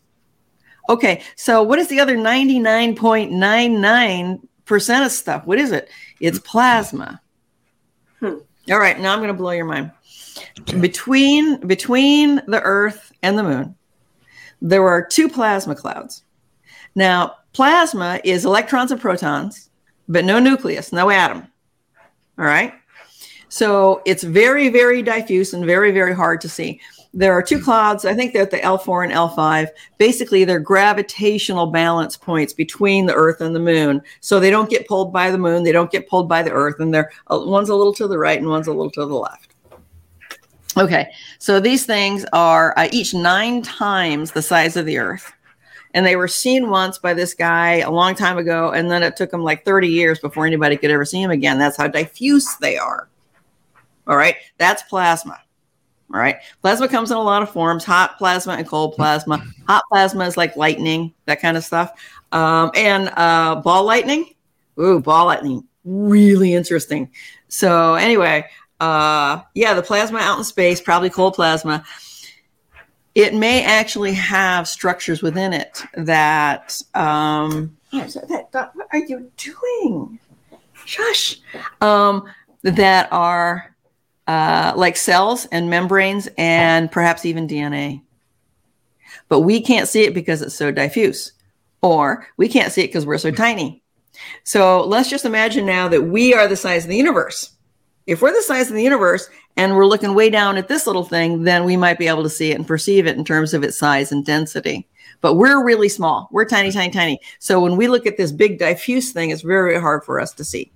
Okay, so what is the other 99.99% of stuff? What is it? It's plasma. Hmm. All right, now I'm going to blow your mind. Okay. Between between the Earth and the Moon, there are two plasma clouds. Now, plasma is electrons and protons, but no nucleus, no atom. All right. So it's very, very diffuse and very, very hard to see there are two clouds. I think they're the L4 and L5. Basically, they're gravitational balance points between the Earth and the Moon. So they don't get pulled by the Moon, they don't get pulled by the Earth, and they're uh, one's a little to the right and one's a little to the left. Okay, so these things are uh, each nine times the size of the Earth. And they were seen once by this guy a long time ago, and then it took him like 30 years before anybody could ever see him again. That's how diffuse they are. All right, that's plasma. All right. Plasma comes in a lot of forms hot plasma and cold plasma. Hot plasma is like lightning, that kind of stuff. Um, and uh, ball lightning. Ooh, ball lightning. Really interesting. So, anyway, uh, yeah, the plasma out in space, probably cold plasma. It may actually have structures within it that. Um, what are you doing? Shush. Um, that are uh, like cells and membranes and perhaps even DNA. But we can't see it because it's so diffuse, or we can't see it because we're so tiny. So let's just imagine now that we are the size of the universe. If we're the size of the universe and we're looking way down at this little thing, then we might be able to see it and perceive it in terms of its size and density. But we're really small. We're tiny, tiny, tiny. So when we look at this big diffuse thing, it's very hard for us to see.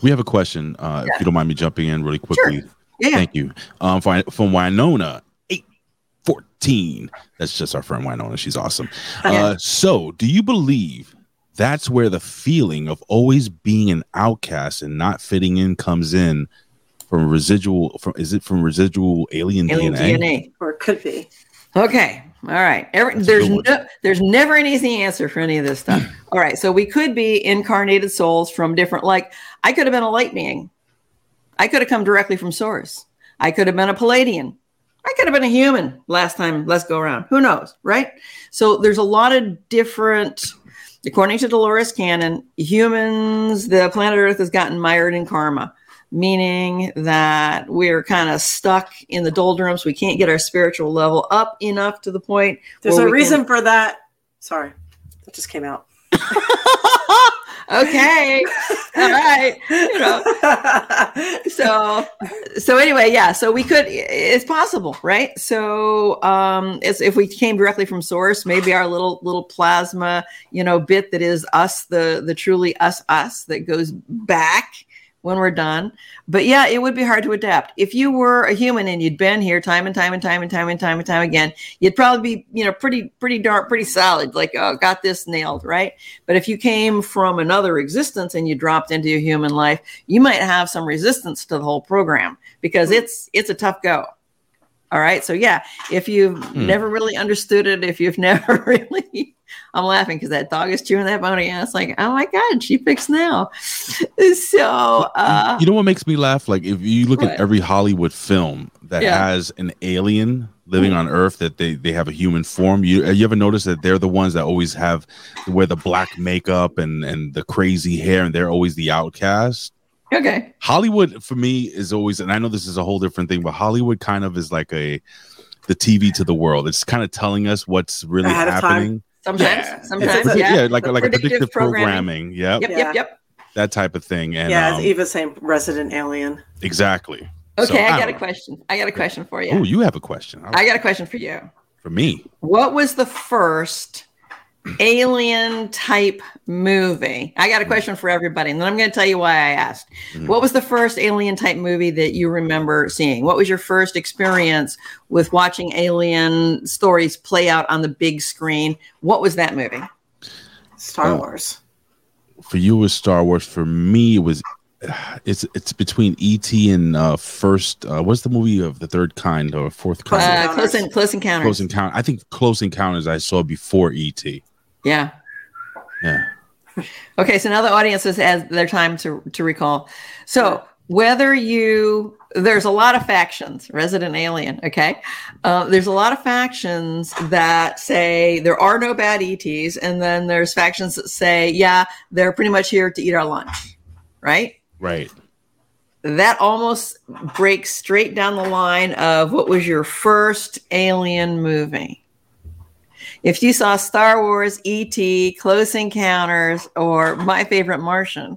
We have a question, uh, yeah. if you don't mind me jumping in really quickly. Sure. Yeah. Thank you. Um, from, from Winona, 814. That's just our friend Winona. She's awesome. Uh, so, do you believe that's where the feeling of always being an outcast and not fitting in comes in from residual from is it from residual alien, Alien DNA? DNA. Or it could be. Okay. All right. Every, there's no, there's never an easy answer for any of this stuff. All right. So we could be incarnated souls from different. Like I could have been a light being. I could have come directly from source. I could have been a Pleiadian. I could have been a human last time. Let's go around. Who knows, right? So there's a lot of different. According to Dolores Cannon, humans, the planet Earth has gotten mired in karma meaning that we're kind of stuck in the doldrums. We can't get our spiritual level up enough to the point. There's a reason can- for that. Sorry, that just came out. okay, all right. You know, so so anyway, yeah. So we could. It's possible, right? So um, it's, if we came directly from source, maybe our little little plasma, you know, bit that is us, the the truly us us that goes back when we're done. But yeah, it would be hard to adapt. If you were a human and you'd been here time and time and time and time and time and time again, you'd probably be, you know, pretty, pretty dark, pretty solid, like, oh, got this nailed, right? But if you came from another existence and you dropped into your human life, you might have some resistance to the whole program because it's it's a tough go. All right. So yeah, if you've Hmm. never really understood it, if you've never really I'm laughing because that dog is chewing that bony and it's like, oh my God, she picks now. So uh you know what makes me laugh? Like if you look What? at every Hollywood film that Yeah. has an alien living on Earth that they, they have a human form. You you ever notice that they're the ones that always have wear the black makeup and and the crazy hair, and they're always the outcast. okay. Hollywood for me is always, and I know this is a whole different thing, but Hollywood kind of is like a the TV to the world. It's kind of telling us what's really Ahead time. happening. Sometimes, Yeah. sometimes, It's- yeah. yeah, like The like a predictive predictive programming. programming. Yep, Yep, Yeah. yep, yep. that type of thing. And yeah, um, it's Eva's saying resident alien. exactly. Okay, I got a question. I got a question for you. Oh, you. you have a question I got a question for you. for me. What was the first alien type movie? I got a question for everybody, and then I'm going to tell you why I asked. Mhm. What was the first alien type movie that you remember seeing? What was your first experience with watching alien stories play out on the big screen? What was that movie? Star Oh. Wars. For you, it was Star Wars. For me, it was. It's it's between ET and uh, first. Uh, what's the movie of the third kind or fourth Close kind? Uh, close, en- close Encounters. Close Encounter. I think Close Encounters I saw before ET. Yeah. Yeah. Okay, so now the audience has their time to to recall. So whether you there's a lot of factions, Resident Alien. Okay, uh, there's a lot of factions that say there are no bad ETs, and then there's factions that say yeah they're pretty much here to eat our lunch, right? Right. That almost breaks straight down the line of what was your first Alien movie. If you saw Star Wars, E.T., Close Encounters, or my favorite Martian,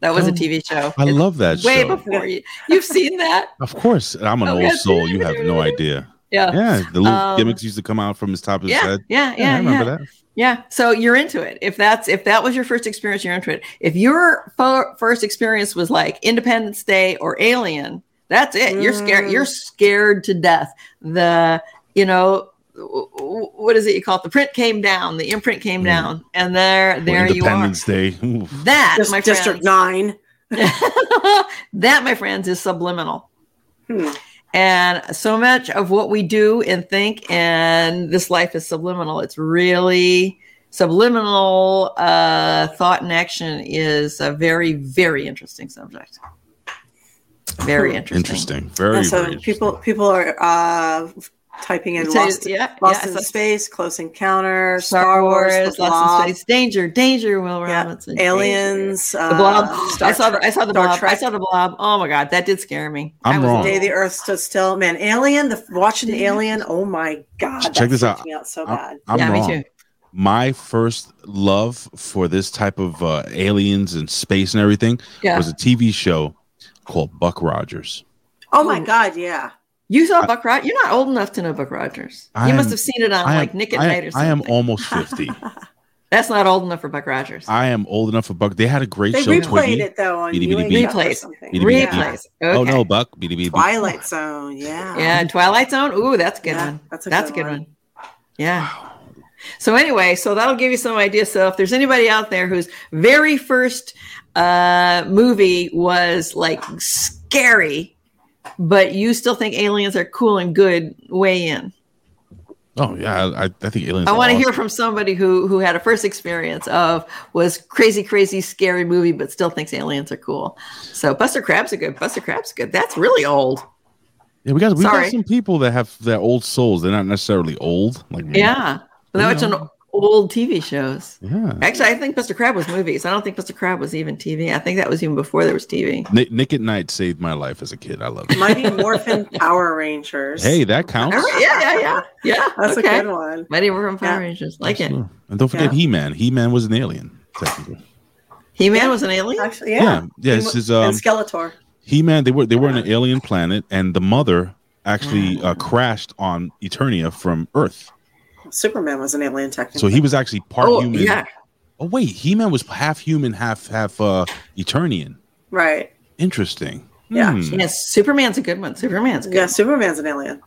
that was a Oh, TV show. I It's love that way show. before you. You've seen that? Of course, I'm an Oh, old soul. You have no idea. Yeah. Yeah, the little Um, gimmicks used to come out from his top of his Yeah, head. yeah, yeah, yeah I remember yeah. that. Yeah. So you're into it. If that's if that was your first experience, you're into it. If your fo- first experience was like Independence Day or Alien, that's it. You're scared. Mm. You're scared to death. The you know what is it you call it? The print came down. The imprint came Mm. down, and there Well, there you are. Independence Day. Oof. That Dis- my District friends, Nine. that my friends is subliminal. Hmm. And so much of what we do and think and this life is subliminal. It's really subliminal uh, thought and action is a very, very interesting subject. Very interesting. Interesting. Very, And so very interesting. people people are uh, typing in So, Lost, yeah, Lost yeah, in so Space, Close Encounter, Star Wars, The Lost Blob, in Space, Danger, Danger, Will yeah, Robinson, Danger. Aliens, the Blob. uh, Star I saw the I saw the Star Blob. I saw the Blob. Oh my god, that did scare me. I'm I was wrong. Day the Earth Stood Still. Man, Alien, the watching Alien, oh my god. Check this out. Me out so I'm- bad. I'm yeah, wrong. me too. My first love for this type of uh, aliens and space and everything Yeah. was a TV show called Buck Rogers. Oh my Ooh. god, yeah. You saw Buck Rogers. You're not old enough to know Buck Rogers. I you must have seen it on am- like Nick at I, Night or something. I am almost 50. That's not old enough for Buck Rogers. I am old enough for Buck. They had a great They show, replayed Twiki. it though on Beady, beady, UHF beady. Replays. something. Beady, beady, Yeah. Replays. Okay. Oh no, Buck. Beady, beady, beady. Twilight Zone, yeah. Yeah, Twilight Zone. Ooh, that's a good Yeah, one. that's a that's good a good one. one. Yeah. So anyway, so that'll give you some idea. So if there's anybody out there whose very first uh, movie was like scary, but you still think aliens are cool and good. Weigh in. Oh yeah, I, I think aliens. I want to hear from somebody who who had a first experience of was crazy, crazy, scary movie, but still thinks aliens are cool. So Buster Crabbe's a good. Buster Crabbe's good. That's really old. Yeah, we got we Sorry. got some people that have their old souls. They're not necessarily old, like me. Yeah, but You that's an. Old TV shows. yeah. Actually, I think Buster Crabbe was movies. I don't think Buster Crabbe was even TV. I think that was even before there was TV. Nick, Nick at Night saved my life as a kid. I love it. Mighty Morphin Power Rangers. hey, that counts. Yeah, yeah, yeah, yeah. That's okay. a good one. Mighty Morphin Power Yeah. Rangers, like it. Sure. And don't forget Yeah. He Man. He Man was an alien, technically. He Man Yeah. was an alien. Actually, Yeah, yeah. yeah. This is um, and Skeletor. He Man. They were they were on an alien planet, and the mother actually uh, crashed on Eternia from Earth. Superman was an alien technically. So he was actually part Oh human. yeah, Oh wait, He Man was half human, half half uh, Eternian. right. Interesting. Yeah. Hmm. yes. Superman's a good one. Superman's good. Yeah, Superman's an alien.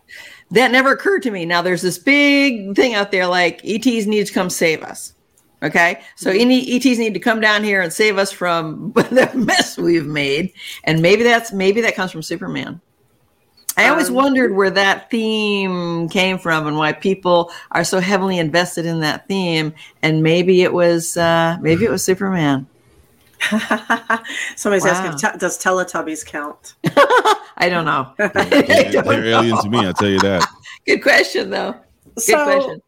That never occurred to me. Now there's this big thing out there like ETs need to come save us. Okay, so any ETs need to come down here and save us from the mess we've made, and maybe that's maybe that comes from Superman. I always Um, wondered where that theme came from and why people are so heavily invested in that theme. And maybe it was uh, maybe it was Superman. Somebody's Wow. asking, does Teletubbies count? I don't know. I They're, don't they're know. aliens to me. I'll tell you that. Good question though. Good So- question.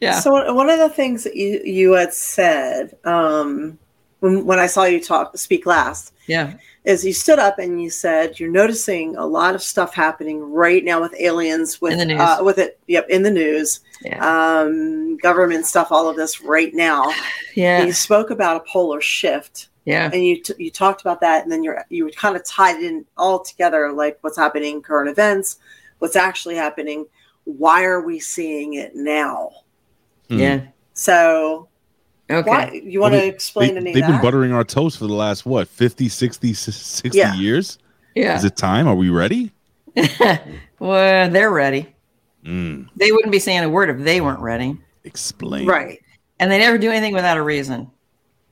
Yeah. So one- one of the things that you you had said um, when when I saw you talk speak last yeah. Is you stood up and you said you're noticing a lot of stuff happening right now with aliens with In the news. Uh, with it yep in the news Yeah. um, government stuff all of this right now. Yeah. You spoke about a polar shift Yeah. and you t- you talked about that and then you're you kind of tied it in all together like what's happening current events what's actually happening why are we seeing it now Hmm. Yeah. so Okay. why you want Well, to explain They, any they've of been buttering our toast for the last what 50 60 60 Yeah. years Yeah. is it time are we ready well, they're ready. mm, They wouldn't be saying a word if they weren't ready. explain right And they never do anything without a reason.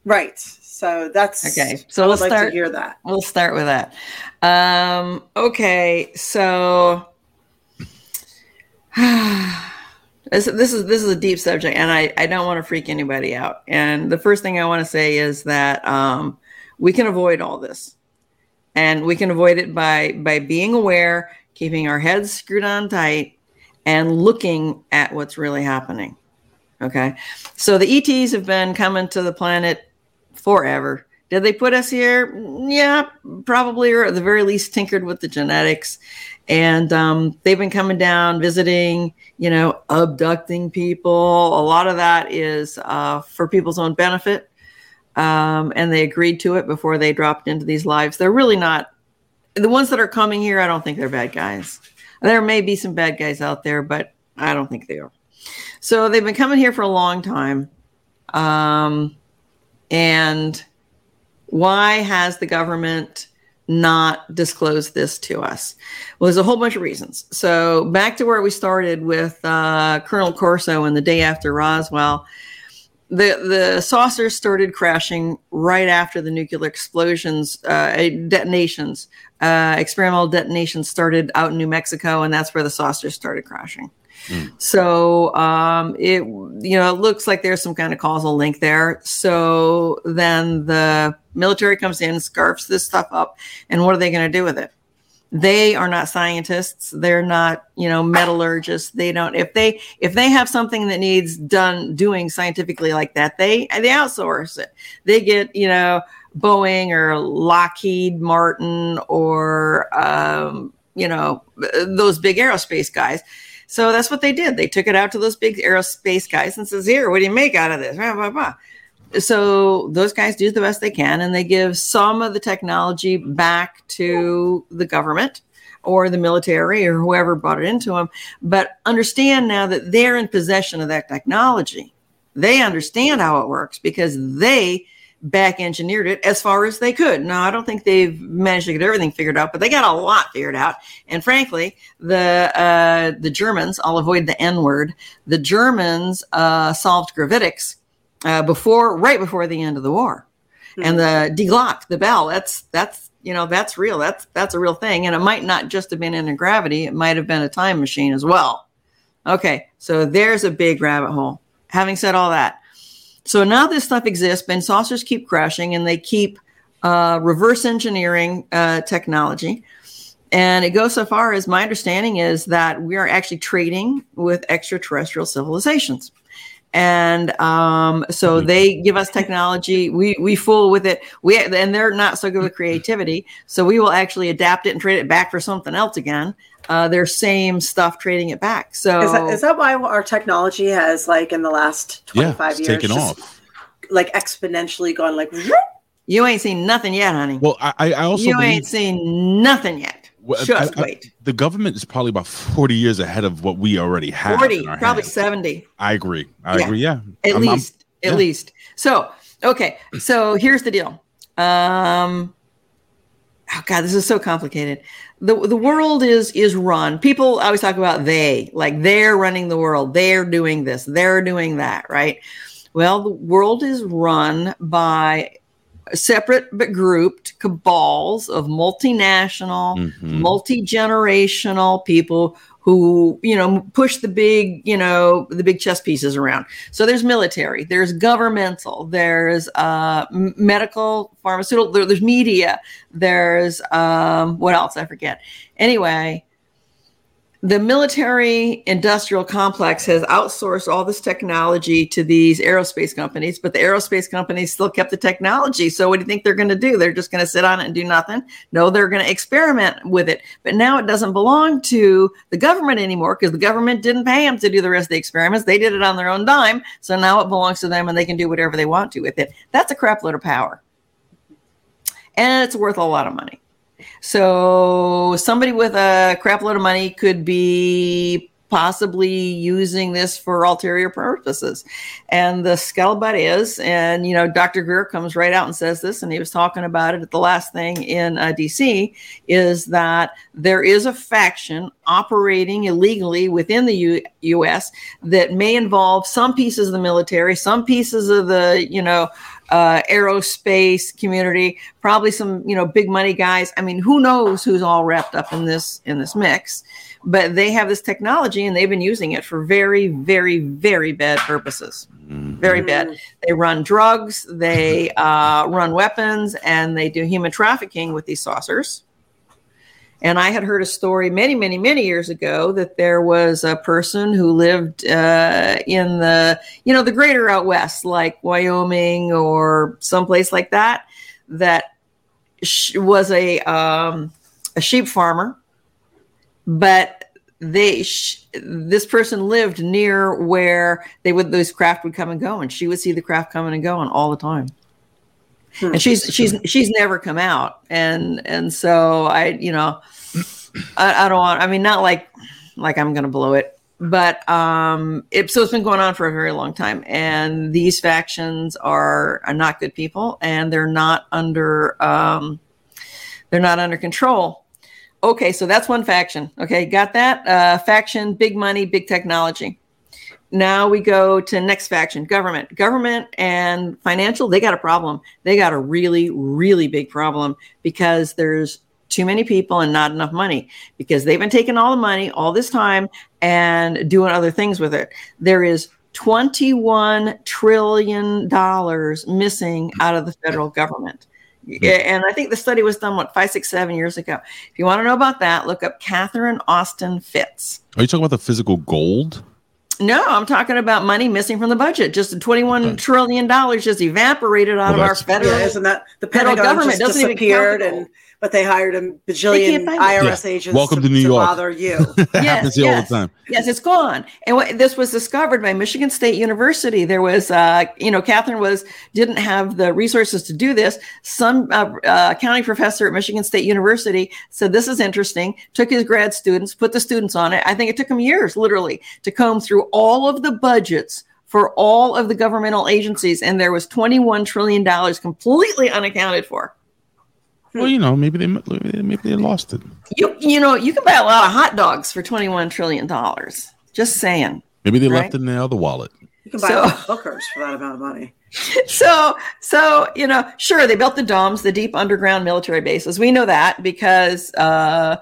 right so that's Okay, so I would let's like start- to hear that We'll start with that. Um, okay, so this, this is this is a deep subject, and I, I don't want to freak anybody out. And the first thing I want to say is that um, we can avoid all this, and we can avoid it by by being aware, keeping our heads screwed on tight, and looking at what's really happening. Okay, so the ETs have been coming to the planet forever. Did they put us here? Yeah, probably, or at the very least, tinkered with the genetics. And um, they've been coming down, visiting, you know, abducting people. A lot of that is uh, for people's own benefit. Um, and they agreed to it before they dropped into these lives. They're really not, the ones that are coming here, I don't think they're bad guys. There may be some bad guys out there, but I don't think they are. So they've been coming here for a long time. Um, and why has the government not disclosed this to us? Well, there's a whole bunch of reasons. So back to where we started with uh, Colonel Corso and the day after Roswell, the the saucers started crashing right after the nuclear explosions, uh, detonations, uh, experimental detonations started out in New Mexico, and that's where the saucers started crashing. So um, it you know it looks like there's some kind of causal link there. So then the military comes in, scarfs this stuff up, and what are they going to do with it? They are not scientists. They're not you know metallurgists. They don't if they if they have something that needs done doing scientifically like that, they they outsource it. They get you know Boeing or Lockheed Martin or um, you know those big aerospace guys. So that's what they did. They took it out to those big aerospace guys and says, "Here, what do you make out of this?" Blah, blah, blah. So those guys do the best they can, and they give some of the technology back to the government or the military or whoever brought it into them. But understand now that they're in possession of that technology. They understand how it works because they back engineered it as far as they could. Now, I don't think they've managed to get everything figured out, but they got a lot figured out. And frankly, the uh, the Germans, I'll avoid the N word. The Germans uh, solved gravitics uh, before, right before the end of the war. and the Die Glocke, the bell. That's that's you know that's real. That's that's a real thing, and it might not just have been in gravity. It might have been a time machine as well. Okay, so there's a big rabbit hole. Having said all that, so now this stuff exists, and saucers keep crashing, and they keep uh, reverse engineering uh, technology. And it goes so far as my understanding is that we are actually trading with extraterrestrial civilizations. And um, so they give us technology. We we fool with it. We and they're not so good with creativity. So we will actually adapt it and trade it back for something else again. Uh, their same stuff, trading it back. So Is that, is that why our technology has, like, in the last Yeah, 25 it's years, taken just, off. like exponentially gone like, you ain't seen nothing yet, honey. Well, I, I also you believe ain't seen nothing yet. well, Just I- I- wait. the government is probably about forty years ahead of what we already have. 40, probably hands. 70. I agree. I Yeah. agree. Yeah, at I'm- I'm- least at yeah. least so okay so here's the deal um oh god this is so complicated. The the world is is run. People always talk about they like they're running the world. They're doing this. They're doing that right? Well the world is run by separate but grouped cabals of multinational Mhm. multi-generational people who you know push the big you know the big chess pieces around. So there's military there's governmental there's uh, medical pharmaceutical there- there's media there's um, what else? I forget. Anyway the military industrial complex has outsourced all this technology to these aerospace companies, but the aerospace companies still kept the technology. So, what do you think they're going to do? They're just going to sit on it and do nothing? No, they're going to experiment with it. But now it doesn't belong to the government anymore because the government didn't pay them to do the rest of the experiments. They did it on their own dime. So now it belongs to them and they can do whatever they want to with it. That's a crap load of power. And it's worth a lot of money. So somebody with a crap load of money could be possibly using this for ulterior purposes. And the scuttlebutt is, and you know, Dr. Greer comes right out and says this, and he was talking about it at the last thing in uh, DC, is that there is a faction operating illegally within the U- U.S. that may involve some pieces of the military, some pieces of the, you know, uh, aerospace community, probably some you know big money guys. I mean, who knows who's all wrapped up in this in this mix? But they have this technology and they've been using it for very, very, very bad purposes. Very bad. They run drugs, they uh, run weapons, and they do human trafficking with these saucers. And I had heard a story many, many, many years ago that there was a person who lived uh, in the, you know, the greater out west, like Wyoming or someplace like that, that was a um, a sheep farmer, but they sh- this person lived near where they would those craft would come and go, and she would see the craft coming and going all the time. Hmm. and she's she's she's never come out. And and so i you know I, I don't want i mean not like like i'm gonna blow it but um it so it's been going on for a very long time. And these factions are are not good people and they're not under um they're not under control okay so that's one faction. Okay got that? Uh faction big money big technology. Now we go to next faction government. Government and financial they got a problem. They got a really really big problem because there's too many people and not enough money because they've been taking all the money all this time and doing other things with it. There is 21 trillion dollars missing out of the federal government and I think the study was done what five, six, seven years ago. If you want to know about that, look up Catherine Austin Fitts. Are you talking about the physical gold? No, I'm talking about money missing from the budget. Just 21 trillion dollars just evaporated out Well, of our federal. Yeah, isn't that the Federal Pentagon government just doesn't even count disappeared the and gold. But they hired a bajillion can't find it. IRS Yeah. agents Welcome to, to New York. bother you. happens here all the time. Yes, it's gone. And what, this was discovered by Michigan State University. There was, uh, you know, Catherine was didn't have the resources to do this. Some uh, uh, accounting professor at Michigan State University said this is interesting. Took his grad students, put the students on it. I think it took them years, literally, to comb through all of the budgets for all of the governmental agencies, and there was twenty-one trillion dollars completely unaccounted for. Well, you know, maybe they maybe they lost it. You, you know, you can buy a lot of hot dogs for twenty-one trillion dollars. Just saying. Maybe they Right. left it in the other wallet. You can buy So- hookers for that amount of money. so so you know sure they built the DUMBs the deep underground military bases we know that because uh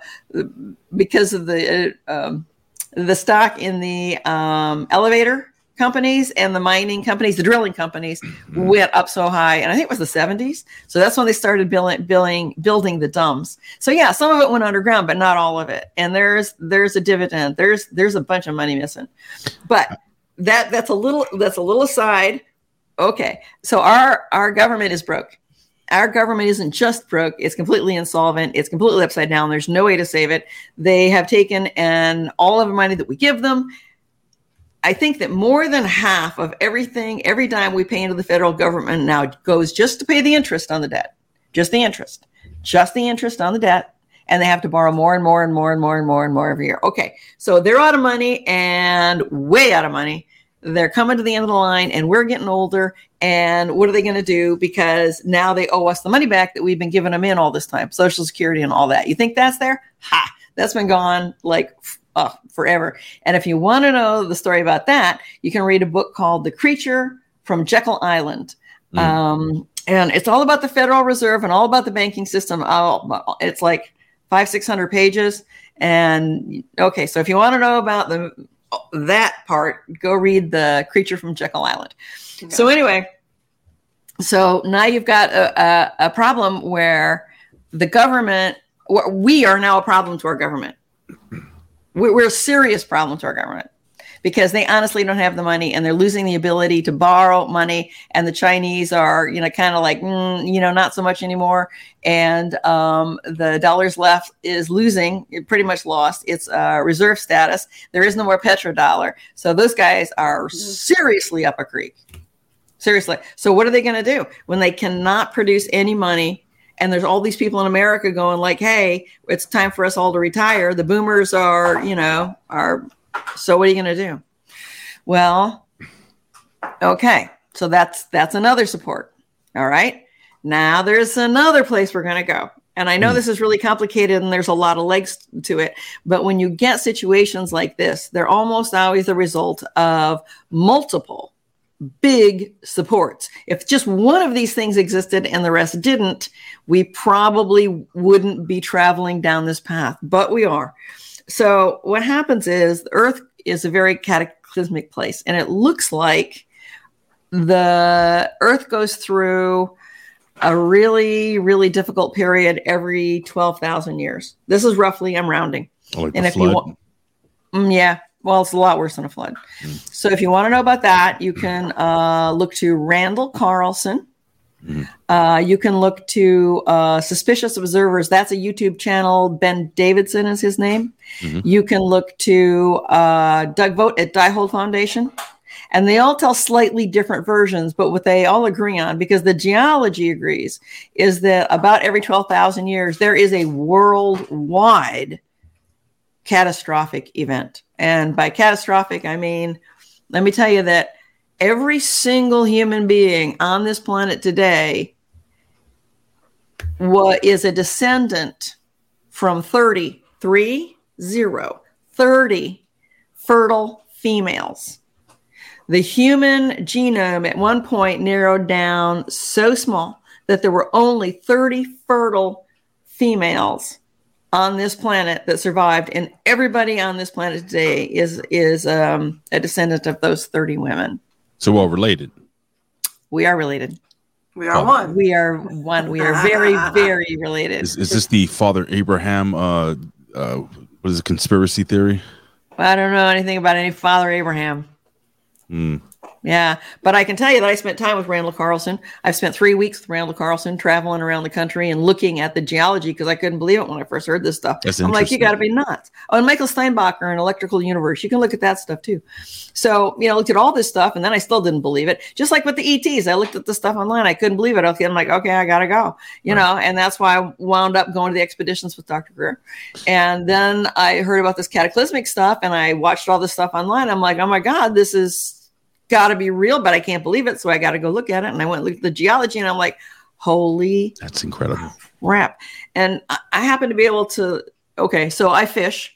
because of the uh, um, the stock in the um elevator companies and the mining companies the drilling companies mm-hmm. went up so high and i think it was the 70s so that's when they started building building building the DUMBs. so yeah some of it went underground but not all of it and there's there's a dividend there's there's a bunch of money missing but that that's a little that's a little aside Okay. So our our government is broke. Our government isn't just broke, it's completely insolvent, it's completely upside down. There's no way to save it. They have taken and all of the money that we give them. I think that more than half of everything, every dime we pay into the federal government now goes just to pay the interest on the debt. Just the interest. Just the interest on the debt. And they have to borrow more and more and more and more and more and more every year. Okay. So they're out of money and way out of money they're coming to the end of the line and we're getting older and what are they going to do because now they owe us the money back that we've been giving them in all this time social security and all that you think that's there ha that's been gone like uh, forever and if you want to know the story about that you can read a book called the creature from jekyll island Mm. um, and it's all about the federal reserve and all about the banking system it's like five six hundred pages and okay so if you want to know about the that part, go read the creature from Jekyll Island. So anyway, so now you've got a, a, a problem where the government, we are now a problem to our government. We- We're a serious problem to our government because they honestly don't have the money and they're losing the ability to borrow money. And the Chinese are, you know, kind of like, mm, you know, not so much anymore. And um, the dollars left is losing, pretty much lost its uh, reserve status. There is no more petrodollar. So those guys are seriously up a creek. Seriously. So what are they going to do when they cannot produce any money? And there's all these people in America going like, "Hey, it's time for us all to retire." The boomers are, you know, are. So what are you going to do? Well, okay. So that's that's another support. All right. Now there's another place we're going to go. And I know hmm. this is really complicated and there's a lot of legs to it, but when you get situations like this, they're almost always the result of multiple big supports. If just one of these things existed and the rest didn't, we probably wouldn't be traveling down this path, but we are. So what happens is the earth is a very cataclysmic place and it looks like the earth goes through a really really difficult period every 12,000 years. This is roughly I'm rounding. Like And if you want Mm, yeah. Well, it's a lot worse than a flood. So if you want to know about that, you can uh, look to Randall Carlson. Uh, you can look to uh, Suspicious Observers. That's a YouTube channel. Ben Davidson is his name. You can look to uh, Doug Vogt at Die Diehold Foundation. And they all tell slightly different versions, but what they all agree on, because the geology agrees, is that about every 12,000 years, there is a worldwide catastrophic event. And by catastrophic, I mean, let me tell you that every single human being on this planet today wa- is a descendant from 30, three, zero, 30 fertile females. The human genome at one point narrowed down so small that there were only 30 fertile females on this planet that survived, and everybody on this planet today is is um, a descendant of those 30 women. So well related. We are related. We are Oh. one. We are one. We are very, very related. Is, is this the Father Abraham? Uh, uh, what is it? Conspiracy theory? I don't know anything about any Father Abraham. Hmm. Yeah, but I can tell you that I spent time with Randall Carlson. I've spent three weeks with Randall Carlson traveling around the country and looking at the geology because I couldn't believe it when I first heard this stuff. That's I'm like, you got to be nuts. Oh, and Michael Steinbacher in Electrical Universe. You can look at that stuff too. So, you know, I looked at all this stuff and then I still didn't believe it. Just like with the ETs, I looked at the stuff online. I couldn't believe it. Okay, I'm like, okay, I got to go, you know, and that's why I wound up going to the expeditions with Dr. Greer. And then I heard about this cataclysmic stuff and I watched all this stuff online. I'm like, oh my God, this is got to be real, but I can't believe it. So I got to go look at it. And I went looked at the geology and I'm like, holy That's incredible. crap. And I, I happen to be able to, okay, so I fish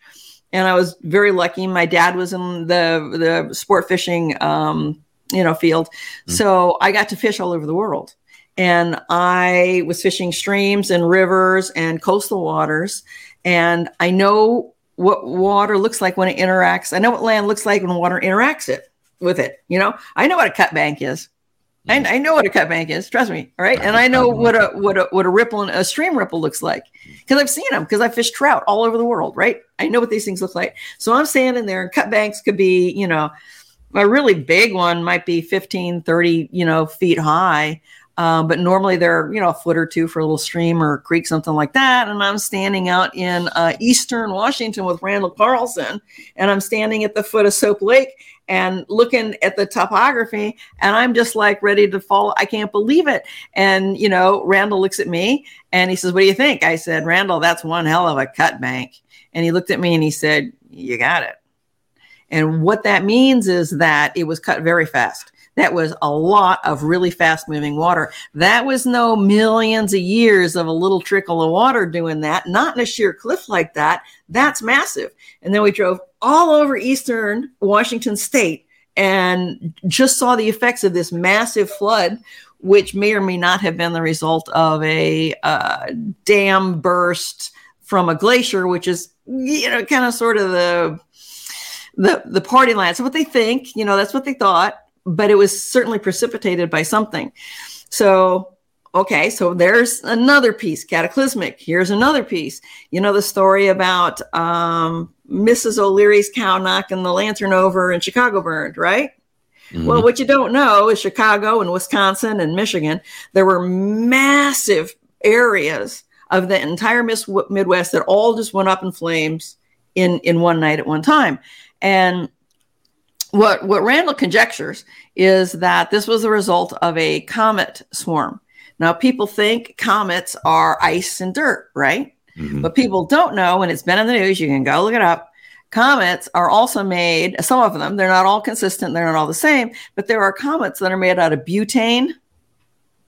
and I was very lucky. My dad was in the, the sport fishing um, you know field. So I got to fish all over the world. And I was fishing streams and rivers and coastal waters. And I know what water looks like when it interacts. I know what land looks like when water interacts it with it. You know, I know what a cut bank is. I, I know what a cut bank is. Trust me. All right, and I know what a what a what a ripple and a stream ripple looks like because I've seen them because I fish trout all over the world. Right, I know what these things look like. So I'm standing there, and cut banks could be, you know, a really big one might be 15, 30, you know, feet high. Um, but normally they're, you know, a foot or two for a little stream or creek, something like that. And I'm standing out in uh, Eastern Washington with Randall Carlson, and I'm standing at the foot of Soap Lake and looking at the topography, and I'm just like ready to fall. I can't believe it. And, you know, Randall looks at me and he says, What do you think? I said, Randall, that's one hell of a cut bank. And he looked at me and he said, You got it. And what that means is that it was cut very fast. That was a lot of really fast moving water. That was no millions of years of a little trickle of water doing that, not in a sheer cliff like that. That's massive. And then we drove all over eastern Washington state and just saw the effects of this massive flood, which may or may not have been the result of a uh, dam burst from a glacier, which is, you know, kind of sort of the the the party line. So what they think, you know, that's what they thought, but it was certainly precipitated by something. So okay, so there's another piece, cataclysmic. Here's another piece. You know the story about um, Mrs. O'Leary's cow knocking the lantern over and Chicago burned, right? Mhm. Well, what you don't know is Chicago and Wisconsin and Michigan, there were massive areas of the entire Midwest that all just went up in flames in in one night at one time. And what what Randall conjectures is that this was the result of a comet swarm. Now, people think comets are ice and dirt, right? Mhm. But people don't know, and it's been in the news. You can go look it up. Comets are also made, some of them, they're not all consistent, they're not all the same, but there are comets that are made out of butane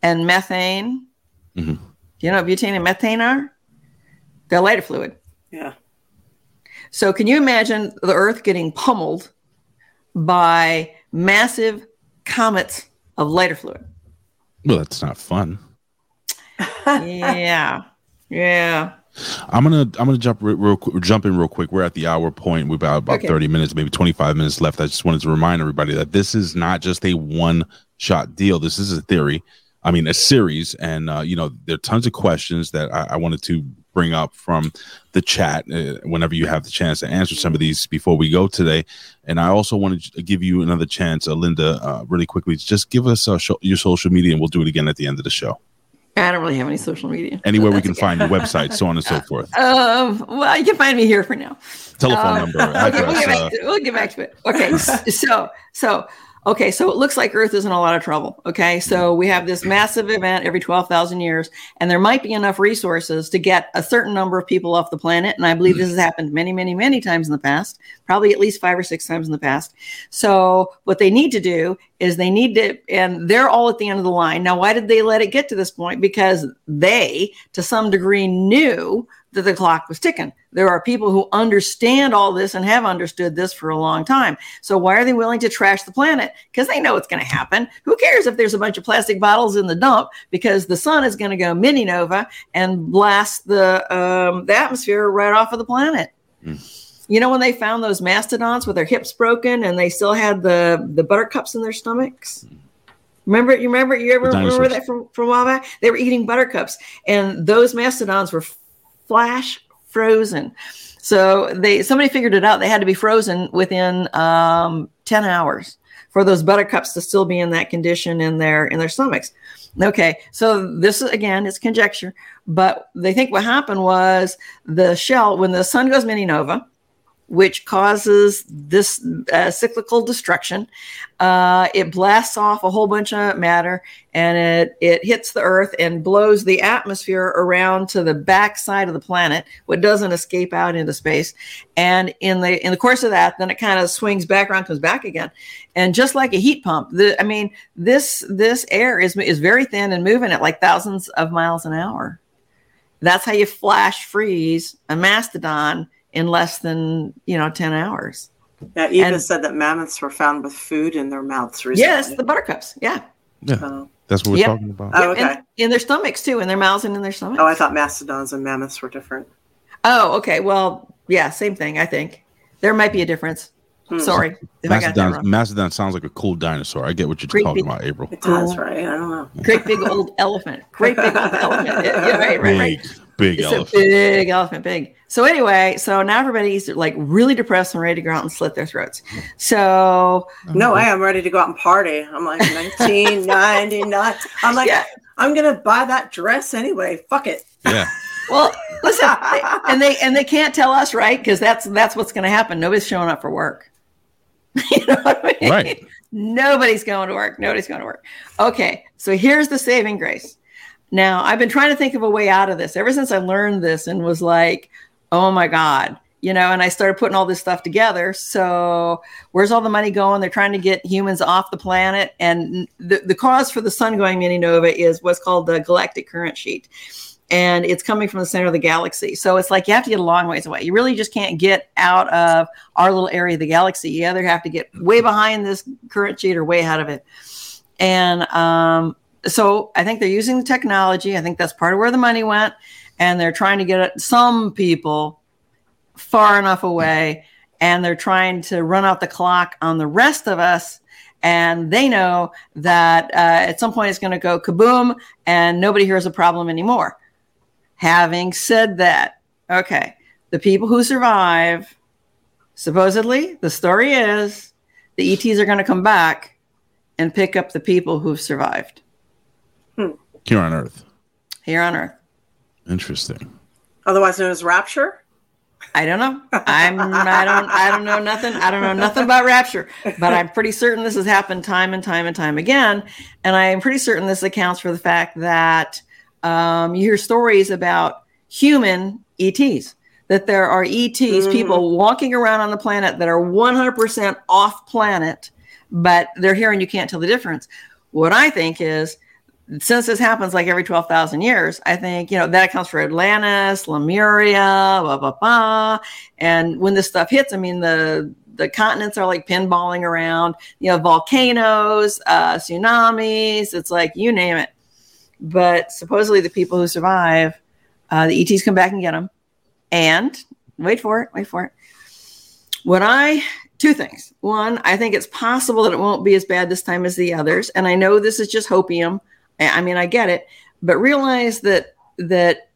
and methane. Mhm. Do you know what butane and methane are? They're lighter fluid. Yeah. So, can you imagine the Earth getting pummeled by massive comets of lighter fluid? Well, that's not fun. yeah. Yeah. I'm gonna I'm gonna jump re- real jump in real quick. We're at the hour point. We've about about Okay. 30 minutes, maybe 25 minutes left. I just wanted to remind everybody that this is not just a one shot deal. This is a theory. I mean, a series, and uh, you know there are tons of questions that I, I wanted to bring up from the chat. Uh, whenever you have the chance to answer some of these before we go today, and I also wanted to give you another chance, uh, Linda, uh, really quickly. Just give us uh, sho- your social media, and we'll do it again at the end of the show. I don't really have any social media. Anywhere we can okay. find your website, so on and so forth. Um, well, you can find me here for now. Telephone Uh, number, okay, we'll address. get, Uh, we'll get back to it. Okay, so so okay, so it looks like Earth is in a lot of trouble. Okay, so mm-hmm. we have this massive event every twelve thousand years, and there might be enough resources to get a certain number of people off the planet. And I believe mm-hmm. this has happened many, many, many times in the past, probably at least five or six times in the past. So what they need to do is they need to, and they're all at the end of the line. Now, why did they let it get to this point? Because they, to some degree, knew that the clock was ticking. There are people who understand all this and have understood this for a long time. So why are they willing to trash the planet? Because they know it's going to happen. Who cares if there's a bunch of plastic bottles in the dump? Because the sun is going to go mini nova and blast the um, the atmosphere right off of the planet. You know when they found those mastodons with their hips broken and they still had the the buttercups in their stomachs. Remember, you remember, you ever remember that from, from a while back? They were eating buttercups, and those mastodons were flash frozen. So they somebody figured it out. They had to be frozen within um, ten hours for those buttercups to still be in that condition in their in their stomachs. Okay, so this again is conjecture, but they think what happened was the shell when the sun goes mini nova, which causes this uh, cyclical destruction. Uh, it blasts off a whole bunch of matter and it, it hits the earth and blows the atmosphere around to the back side of the planet, what doesn't escape out into space. And in the in the course of that, then it kind of swings back around, comes back again. And just like a heat pump, the, I mean, this this air is is very thin and moving at like thousands of miles an hour. That's how you flash freeze a mastodon in less than you know 10 hours Yeah, Eva And- said that mammoths were found with food in their mouths recently. Yes, the buttercups. Yeah. Yeah, Oh. that's what we're Yep. talking about. Oh, okay. and in their stomachs too, in their mouths and in their stomachs. Oh, I thought mastodons and mammoths were different. Oh, okay. Well, yeah, same thing. I think there might be a difference. Hmm. Sorry if I got that Mastodon. Mastodon sounds like a cool dinosaur. I get what you're Great talking big- about, April. It does, Cool. right? I don't know. Great big old elephant. Great big old elephant. Yeah, yeah, right, right, right. Big, big It's elephant. a big elephant, big. So anyway, so now everybody's like really depressed and ready to go out and slit their throats. Mm-hmm. So No mm-hmm. way. I'm ready to go out and party. I'm like 1999. I'm like, Yeah. I'm gonna buy that dress anyway. Fuck it. Yeah, well, listen, they- and they and they can't tell us right because that's that's what's going to happen. Nobody's showing up for work. you know what I mean? right. Nobody's going to work. Nobody's going to work. Okay, so here's the saving grace. Now, I've been trying to think of a way out of this ever since I learned this and was like, oh my God, you know, and I started putting all this stuff together. So, where's all the money going? They're trying to get humans off the planet. And the, the cause for the sun going mini nova is what's called the galactic current sheet. And it's coming from the center of the galaxy. So it's like you have to get a long ways away. You really just can't get out of our little area of the galaxy. You either have to get way behind this current sheet or way ahead of it. And um, so I think they're using the technology. I think that's part of where the money went. And they're trying to get some people far enough away. And they're trying to run out the clock on the rest of us. And they know that uh, at some point it's going to go kaboom and nobody hears a problem anymore. Having said that, okay, the people who survive, supposedly, the story is the ETs are going to come back and pick up the people who've survived Here on Earth. here on Earth. Interesting. Otherwise known as rapture. I don't know. I'm I don't I don't know nothing. I don't know nothing about rapture, but I'm pretty certain this has happened time and time and time again, and I am pretty certain this accounts for the fact that um, you hear stories about human ETs. That there are ETs, Mhm. people walking around on the planet that are 100% off planet, but they're here and you can't tell the difference. What I think is since this happens like every 12,000 years, I think, you know, that accounts for Atlantis, Lemuria, blah, blah, blah. And when this stuff hits, I mean, the, the continents are like pinballing around, you know, volcanoes, uh, tsunamis, it's like you name it. But supposedly the people who survive, uh, the ETs come back and get them. And wait for it, wait for it. What I two things. One, I think it's possible that it won't be as bad this time as the others, and I know this is just hopium. I mean, I get it, but realize that that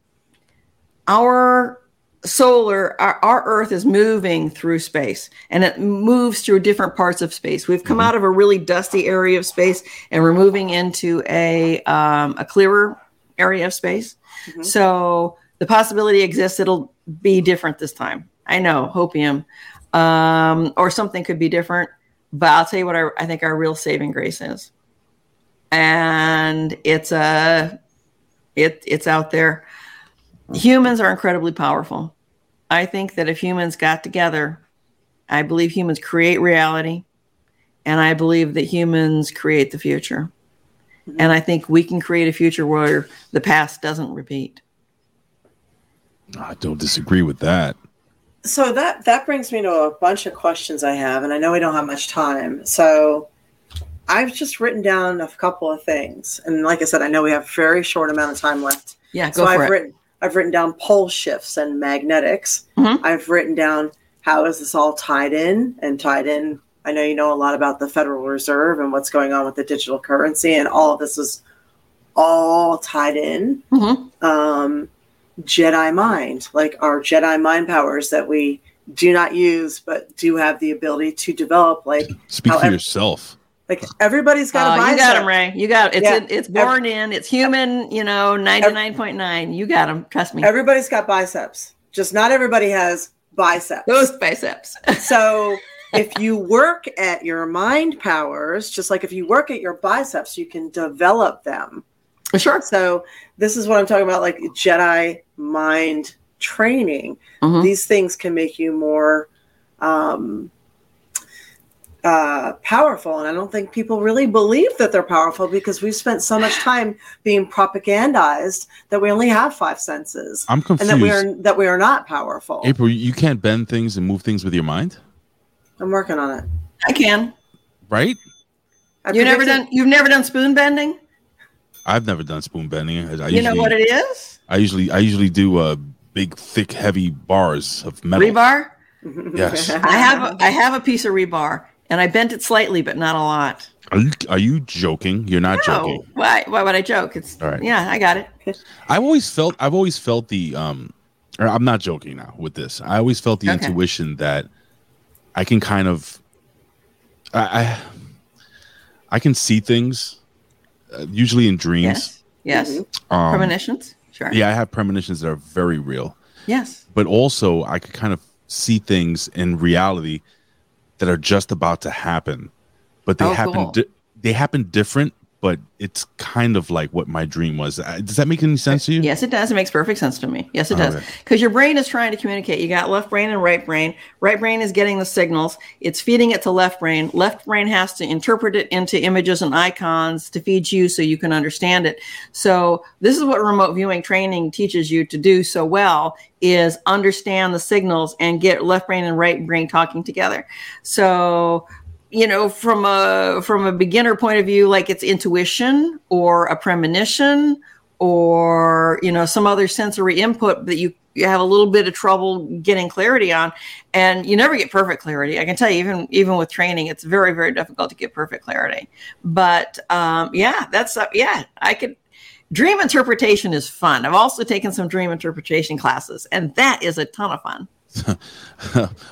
our solar our, our earth is moving through space and it moves through different parts of space. We've come out of a really dusty area of space and we're moving into a um, a clearer area of space. Mhm. so the possibility exists it'll be different this time. I know hopium. Um, or something could be different but i'll tell you what I, I think our real saving grace is and it's a it it's out there humans are incredibly powerful i think that if humans got together i believe humans create reality and i believe that humans create the future Mhm. and i think we can create a future where the past doesn't repeat I don't disagree with that. So that that brings me to a bunch of questions I have, and I know we don't have much time. So I've just written down a couple of things, and like I said, I know we have a very short amount of time left. yeah So go I've for it written I've written down pole shifts and magnetics. Mhm. I've written down how is this all tied in and tied in. I know you know a lot about the Federal Reserve and what's going on with the digital currency, and all of this is all tied in. Mhm. Um, Jedi mind, like our Jedi mind powers that we do not use, but do have the ability to develop. Like, Speak for However- yourself. Like everybody's got a Oh, bicep. you got them, Ray. You got it. It's Yeah. in, it's born in. It's human. You know, ninety nine point nine. You got them. Trust me. Everybody's got biceps. Just not everybody has biceps. Those biceps. so if you work at your mind powers, just like if you work at your biceps, you can develop them. sure. So this is what I'm talking about, like Jedi mind training. Mhm. These things can make you more um, uh, powerful, and I don't think people really believe that they're powerful because we've spent so much time being propagandized that we only have five senses, I'm confused. and that we are that we are not powerful. April, you can't bend things and move things with your mind? I'm working on it. I can. right? I you never done. You've never done spoon bending? I've never done spoon bending. I, I you know what it is? I usually I usually do uh, big, thick, heavy bars of metal. Rebar? Yes. I have a, I have a piece of rebar and I bent it slightly but not a lot. Are you, are you joking? You're not No. joking. Why why would I joke? It's All right. yeah, I got it. I've always felt I've always felt the um or I'm not joking now with this. I always felt the Okay. intuition that I can kind of I I, I can see things uh, usually in dreams. Yes. Yes. Um, Premonitions? Sure. yeah, I have premonitions that are very real, Yes. but also I could kind of see things in reality that are just about to happen, but they Oh, happen cool. di- they happen different, but it's kind of like what my dream was. Uh, Does that make any sense to you? Yes, it does. It makes perfect sense to me. Yes, it does. Okay. Because your brain is trying to communicate. You got left brain and right brain. Right brain is getting the signals. It's feeding it to left brain. Left brain has to interpret it into images and icons to feed you so you can understand it. So this is what remote viewing training teaches you to do so well is understand the signals and get left brain and right brain talking together. So you know from a from a beginner point of view like it's intuition or a premonition or you know some other sensory input that you you have a little bit of trouble getting clarity on. And you never get perfect clarity. I can tell you even even with training it's very very difficult to get perfect clarity. But um yeah that's uh, yeah i could dream interpretation is fun. I've also taken some dream interpretation classes and that is a ton of fun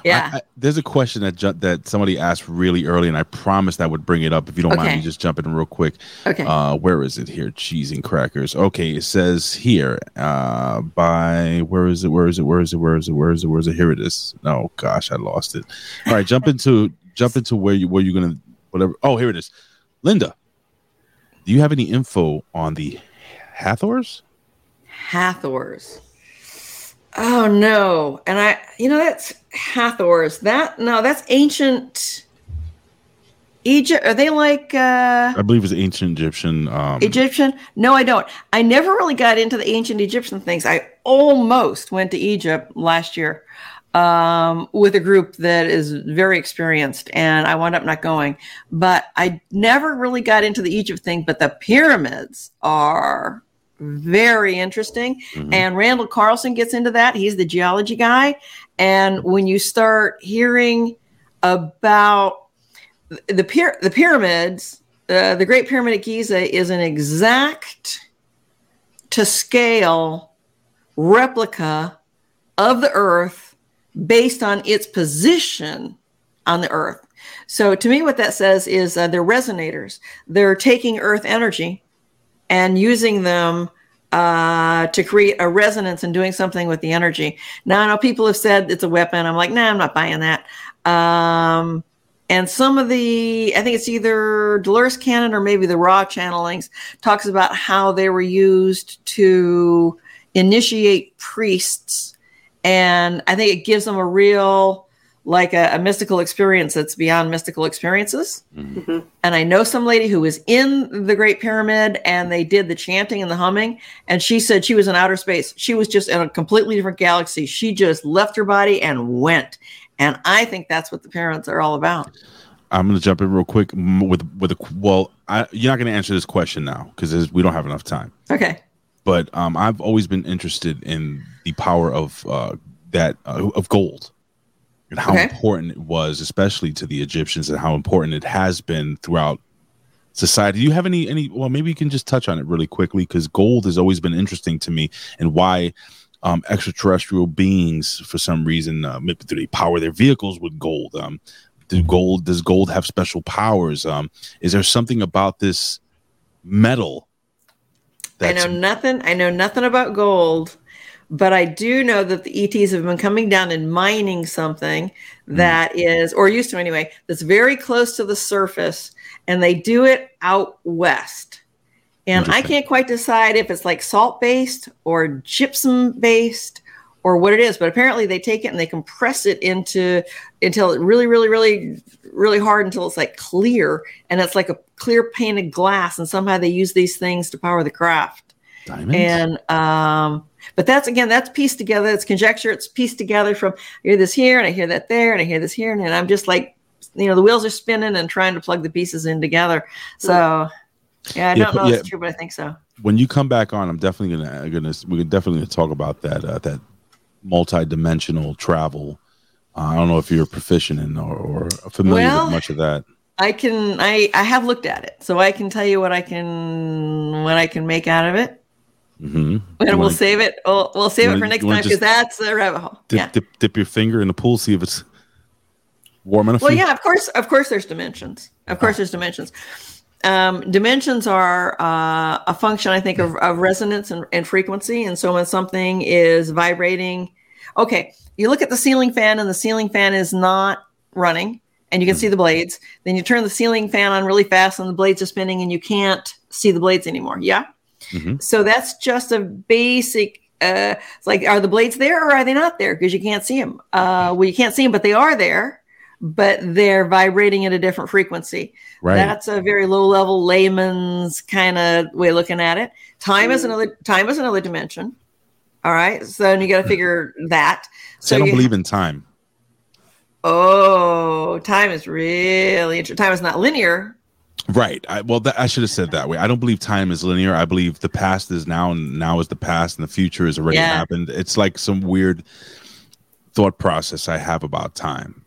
Yeah. I, I, there's a question that ju- that somebody asked really early, and I promised I would bring it up. If you don't mind me just jumping in real quick. okay Uh, where is it here? Cheese and crackers. Okay, it says here. Uh, by where is it? Where is it? Where is it? Where is it? Where is it? Where is it? Here it is. Oh gosh, I lost it. All right, jump into jump into where you where you're gonna whatever. Oh, here it is. Linda, do you have any info on the Hathors? Hathors. Oh no. And I you know that's Hathors. That no, that's ancient Egypt. Are they like uh I believe it's ancient Egyptian. Um, Egyptian? No, I don't. I never really got into the ancient Egyptian things. I almost went to Egypt last year um, with a group that is very experienced, and I wound up not going. But I never really got into the Egypt thing. But the pyramids are very interesting. Mhm. And Randall Carlson gets into that. He's the geology guy. And when you start hearing about the pyra- the pyramids, uh, the Great Pyramid at Giza is an exact to scale replica of the Earth based on its position on the Earth. So to me, what that says is uh, they're resonators. They're taking Earth energy and using them uh, to create a resonance and doing something with the energy. Now, I know people have said it's a weapon. I'm like, nah, I'm not buying that. Um, and some of the, I think it's either Dolores Cannon or maybe the Ra channelings talks about how they were used to initiate priests. And I think it gives them a real, like a, a mystical experience that's beyond mystical experiences. Mhm. And I know some lady who was in the Great Pyramid and they did the chanting and the humming. And she said she was in outer space. She was just in a completely different galaxy. She just left her body and went. And I think that's what the pyramids are all about. I'm gonna jump in real quick with with a well. I, you're not gonna answer this question now because we don't have enough time. Okay. But um, I've always been interested in the power of uh, that uh, of gold and how Okay. important it was, especially to the Egyptians, and how important it has been throughout society. Do you have any any? Well, maybe you can just touch on it really quickly because gold has always been interesting to me, and why. Um, extraterrestrial beings, for some reason, uh, maybe do they power their vehicles with gold? Um, do gold does gold have special powers? Um, is there something about this metal? I know nothing. I know nothing about gold, but I do know that the ETs have been coming down and mining something that is, or used to anyway, that's very close to the surface, and they do it out west. And I can't quite decide if it's like salt based or gypsum based or what it is, but apparently they take it and they compress it into until it really, really, really, really hard until it's like clear, and it's like a clear painted glass, and somehow they use these things to power the craft diamonds. and um But that's again, that's pieced together. It's conjecture. It's pieced together from I hear this here and I hear that there and I hear this here and, and I'm just like, you know, the wheels are spinning and trying to plug the pieces in together. So, yeah, I Yeah, don't know if it's true, but I think so. when you come back on, I'm definitely gonna gonna we're definitely gonna talk about that uh, that multi-dimensional travel. Uh, I don't know if you're proficient in or, or familiar Well, with much of that. I can I I have looked at it, so I can tell you what I can what I can make out of it, Mm-hmm. and we'll save it. We'll, we'll save it for next time because that's a rabbit hole. dip, yeah. dip dip your finger in the pool, see if it's warm enough. Well, yeah, of course, of course, there's dimensions. Of course, there's dimensions. Um, dimensions are uh, a function, I think, of, of resonance and, and frequency. And so when something is vibrating, okay, you look at the ceiling fan and the ceiling fan is not running and you can see the blades. Then you turn the ceiling fan on really fast and the blades are spinning and you can't see the blades anymore. Yeah. Mhm. So that's just a basic. Uh, it's like, are the blades there or are they not there? Because you can't see them. Uh, well, you can't see them, but they are there but they're vibrating at a different frequency. right. That's a very low level layman's kind of way of looking at it. Time is Mm. another time is another dimension. All right. So then you got to figure that. See, I don't you- believe in time. Oh, time is really interesting. Time is not linear. Right. I, well, that, I should have said that way. I don't believe time is linear. I believe the past is now, and now is the past, and the future has already Yeah. happened. It's like some weird thought process I have about time.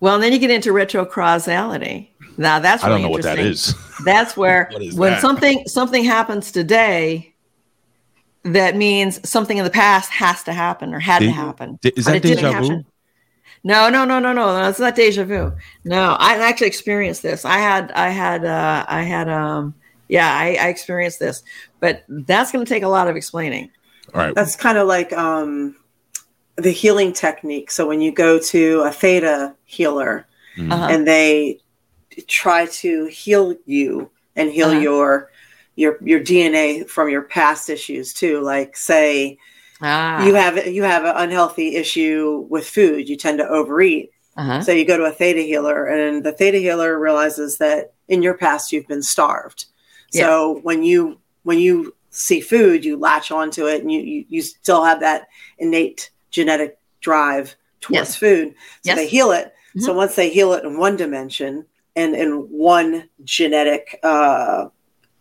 Well, and then you get into retrocausality. Now that's I don't know what That's That's where when that? something something happens today, that means something in the past has to happen or had to happen. de- is that deja vu? happen. No, no, no, no, no. That's not deja vu. No, I actually experienced this. I had, I had, uh, I had, um, yeah, I, I experienced this, but that's going to take a lot of explaining. All right. That's kind of like um, the healing technique. So when you go to a theta healer Mm. Uh-huh. and they try to heal you and heal Uh-huh. your your your DNA from your past issues too, like say Ah, you have you have an unhealthy issue with food, you tend to overeat. uh-huh. So you go to a theta healer, and the theta healer realizes that in your past you've been starved. So when you when you see food, you latch onto it, and you you, you still have that innate genetic drive towards Yes. food. So Yes. they heal it. So Mhm. once they heal it in one dimension and in one genetic uh,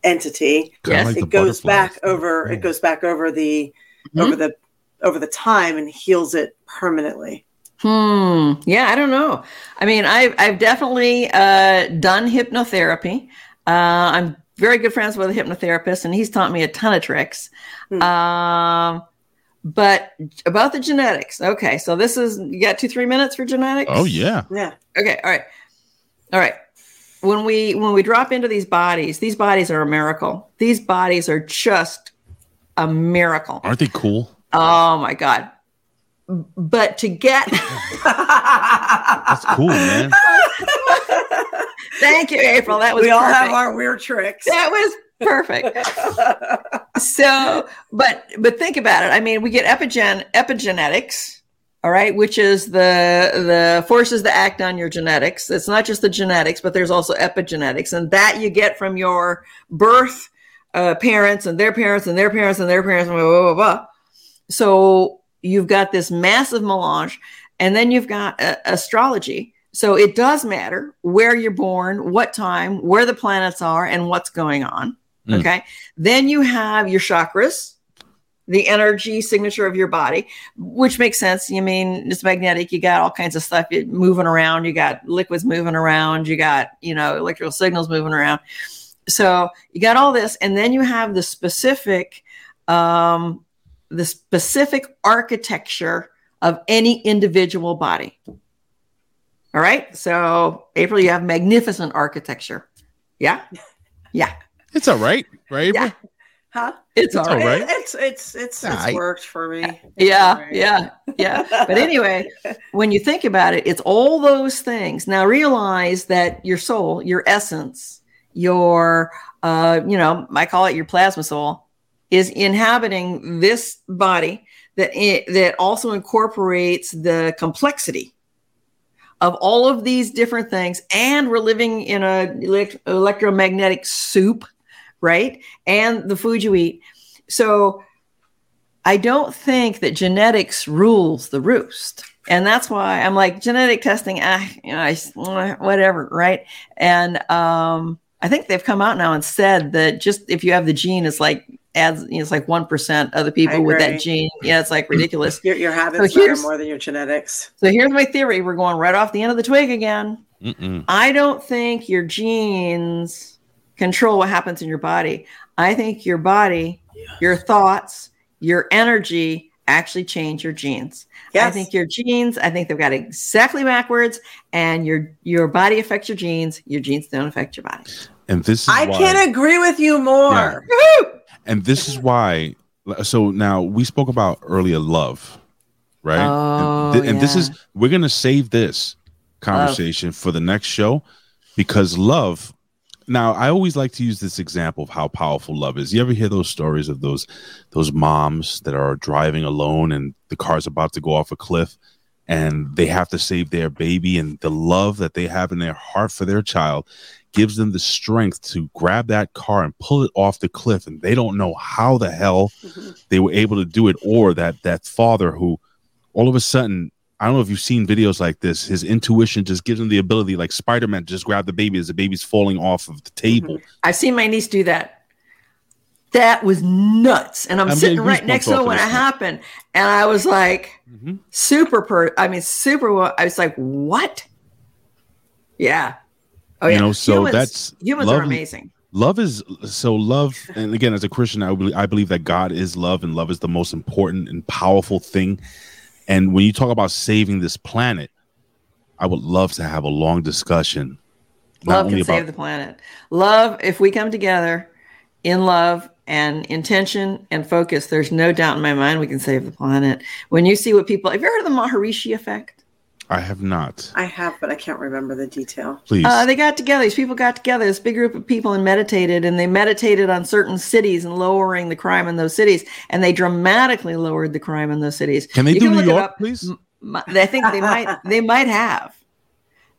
entity, Kinda Yes. like it goes back over. It goes back over the Mhm. over the over the time and heals it permanently. Hmm. Yeah, I don't know. I mean, I've I've definitely uh, done hypnotherapy. Uh, I'm very good friends with a hypnotherapist, and he's taught me a ton of tricks. Hmm. Um, but about the genetics. Okay, so this is you got two three minutes for genetics. Oh yeah. Yeah. Okay. All right. All right. When we when we drop into these bodies, these bodies are a miracle. These bodies are just a miracle. Aren't they cool? Oh my god. But to get That's cool, man. Thank you, April. That was we all have our weird tricks. that was perfect. so, but but think about it. I mean, we get epigen epigenetics, all right, which is the the forces that act on your genetics. It's not just the genetics, but there's also epigenetics, and that you get from your birth uh, parents and their parents and their parents and their parents and blah, blah, blah, blah. So you've got this massive melange, and then you've got uh, astrology. So it does matter where you're born, what time, where the planets are, and what's going on. Mm. Okay. Then you have your chakras, the energy signature of your body, which makes sense. You mean it's magnetic. You got all kinds of stuff moving around. You got liquids moving around. You got, you know, electrical signals moving around. So you got all this. And then you have the specific, um, the specific architecture of any individual body. All right. So, April, you have magnificent architecture. Yeah. Yeah. It's all right, right? Yeah. huh? It's all all right. right. It- it's it's it's it's Aight. worked for me. It's Yeah. right. Yeah. Yeah. But anyway, when you think about it, it's all those things. Now realize that your soul, your essence, your, uh, you know, I call it your plasma soul, is inhabiting this body that i- that also incorporates the complexity of all of these different things, and we're living in a elect- electromagnetic soup, right? And the food you eat. So I don't think that genetics rules the roost. And that's why I'm like genetic testing, ah, you know, I, whatever, right? And um, I think they've come out now and said that just if you have the gene, it's like adds, you know, it's like one percent of the people with that gene. Yeah, it's like hmm. ridiculous. Your, your habits So matter more than your genetics. so here's my theory: we're going right off the end of the twig again. Mm-mm. I don't think your genes control what happens in your body. I think your body, your thoughts, your energy actually change your genes. I think your genes, I think they've got exactly backwards, and your your body affects your genes. Your genes don't affect your body. And this is I why, can't agree with you more. and this is why. So now we spoke about earlier love, right? Oh, and, thi- and this is we're gonna save this conversation for the next show because love. Now I always like to use this example of how powerful love is. You ever hear those stories of those those moms that are driving alone and the car's about to go off a cliff and they have to save their baby and the love that they have in their heart for their child gives them the strength to grab that car and pull it off the cliff and they don't know how the hell Mhm. they were able to do it or that that father who all of a sudden I don't know if you've seen videos like this. His intuition just gives him the ability, like Spider Man, to just grab the baby as the baby's falling off of the table. I've seen my niece do that. That was nuts. And I'm I'm sitting right next to of when it happened. And I was like, Mhm. super per I mean super I was like, what? Yeah. Oh You yeah. know, so that's humans are amazing. Love is so love, and again, as a Christian, I believe, I believe that God is love, and love is the most important and powerful thing. And when you talk about saving this planet, I would love to have a long discussion. Love can save the planet. Love, if we come together in love and intention and focus, there's no doubt in my mind we can save the planet. When you see what people have you heard of the Maharishi effect? I have not. I have, but I can't remember the detail. Please, Uh, they got together. These people got together. This big group of people and meditated, and they meditated on certain cities and lowering the crime in those cities, and they dramatically lowered the crime in those cities. can they you do can New it York, up. please? I think they might. They might have.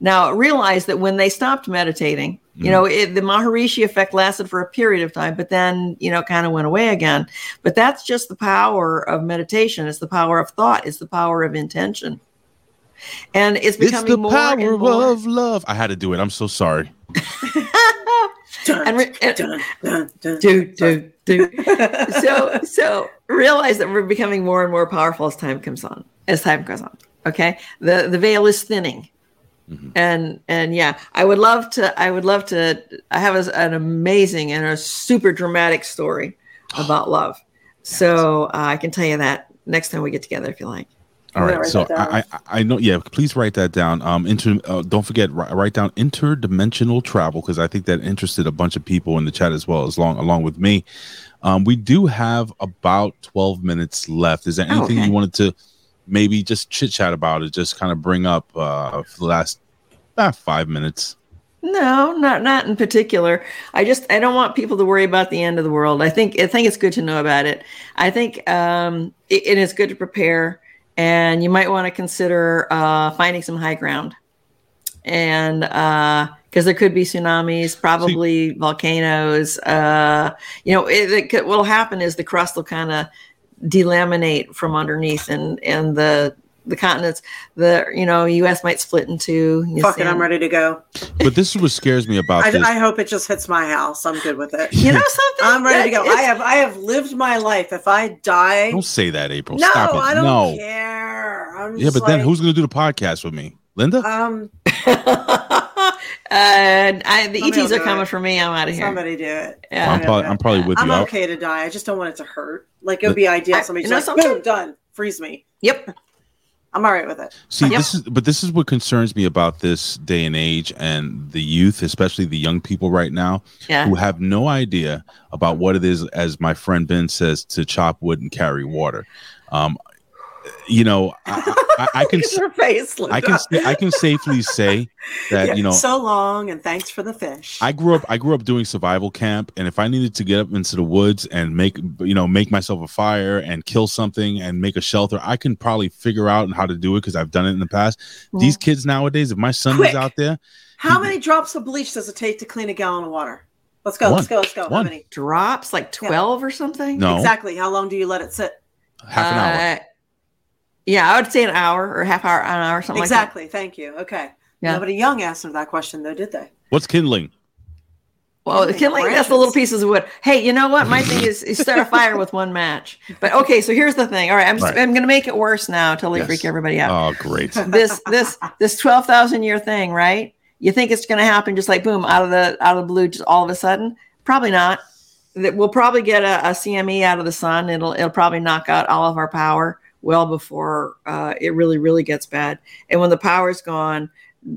Now realize that when they stopped meditating, you know, it, the Maharishi effect lasted for a period of time, but then you know, kind of went away again. But that's just the power of meditation. It's the power of thought. It's the power of intention, and it's It's the more power and more. of love. I had to do it. I'm so sorry. And re- and- dun, dun, dun. do do do. so so realize that we're becoming more and more powerful as time comes on as time goes on okay the the veil is thinning Mhm. and and yeah i would love to i would love to i have a, an amazing and a super dramatic story about love so uh, i can tell you that next time we get together if you like All I'm right, so. I, I I know yeah. Please write that down. Um, inter, uh, don't forget write, write down interdimensional travel because I think that interested a bunch of people in the chat as well as long along with me. Um, we do have about twelve minutes left. Is there Oh, anything okay. you wanted to maybe just chit chat about it? Just kind of bring up uh, for the last ah, five minutes. No, not not in particular. I just I don't want people to worry about the end of the world. I think I think it's good to know about it. I think um, it, it is good to prepare, and you might want to consider uh, finding some high ground, and because there could be tsunamis, probably volcanoes. Uh, you know, it, it could, what'll happen is the crust will kind of delaminate from underneath, and and the the continents, the you know, U.S. might split in two. You Fuck it, I'm ready to go. But this is what scares me about I, this. I hope it just hits my house. I'm good with it. You know something? I'm ready to go. It's- I have I have lived my life. If I die, don't say that, April. no, Stop it. I don't no. care. I'm Yeah, just but then who's going to do the podcast with me? Linda? um uh, I, the Somebody ETs are coming it. for me. I'm out of here. somebody do it. Yeah. I'm probably I'm probably with I'm you. I'll- okay to die. I just don't want it to hurt. Like it would be ideal. I- Somebody you know just like, something? boom, done. Freeze me. Yep. I'm all right with it. See, Yep. this is but this is what concerns me about this day and age and the youth, especially the young people right now, Yeah. who have no idea about what it is, as my friend Ben says, to chop wood and carry water. Um, you know, I, I, I can your face, I can I can safely say that Yeah, you know so long and thanks for the fish. I grew up I grew up doing survival camp and if I needed to get up into the woods and make you know make myself a fire and kill something and make a shelter I can probably figure out how to do it because I've done it in the past. These kids nowadays if my son Quick. was out there How many drops of bleach does it take to clean a gallon of water? Let's go. One. Let's go. Let's go. How One. many? Drops like 12 or something? no Exactly. How long do you let it sit? Half an hour. Uh, yeah, I would say an hour or half hour, an hour, something like that. Exactly. Thank you. Okay. Yeah. Nobody young asked him that question though, did they? What's kindling? Well, Like kindling, that's the little pieces of wood. Hey, you know what? My thing is, is start a fire with one match. But okay, so here's the thing. All right, I'm, Right. I'm going to make it worse now till they Yes. freak everybody out. Oh, great. this this this 12,000 year thing, right? You think it's going to happen just like boom out of the out of the blue just all of a sudden? Probably not. That we'll probably get a, a CME out of the sun. It'll it'll probably knock out all of our power well before uh, it really really gets bad. And when the power's gone,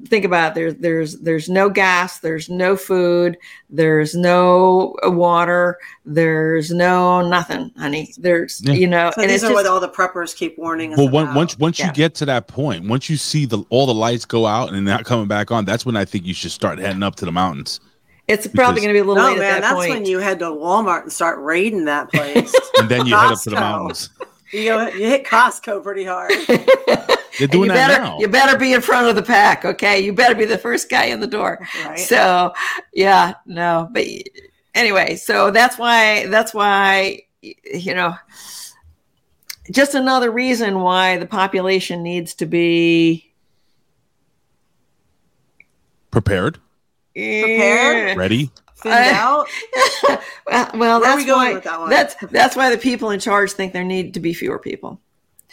think about it, there's there's there's no gas, there's no food, there's no water, there's no nothing, honey. There's Yeah. you know, So and these it's are just, what all the preppers keep warning us Well, one, once once Yeah. you get to that point, once you see the all the lights go out and not coming back on, that's when I think you should start heading up to the mountains. it's probably going to be a little no, late man, at that that's point. when you head to Walmart and start raiding that place. And then you head up to the mountains. you go, you hit Costco pretty hard. They're doing you that better now. you better be in front of the pack, okay? You better be the first guy in the door. Right? So, yeah, no, but anyway, so that's why that's why you know just another reason why the population needs to be Prepared, eh, Prepared? ready. Thinned I- out. well, well Where are that's we going why with that one? that's that's why the people in charge think there need to be fewer people.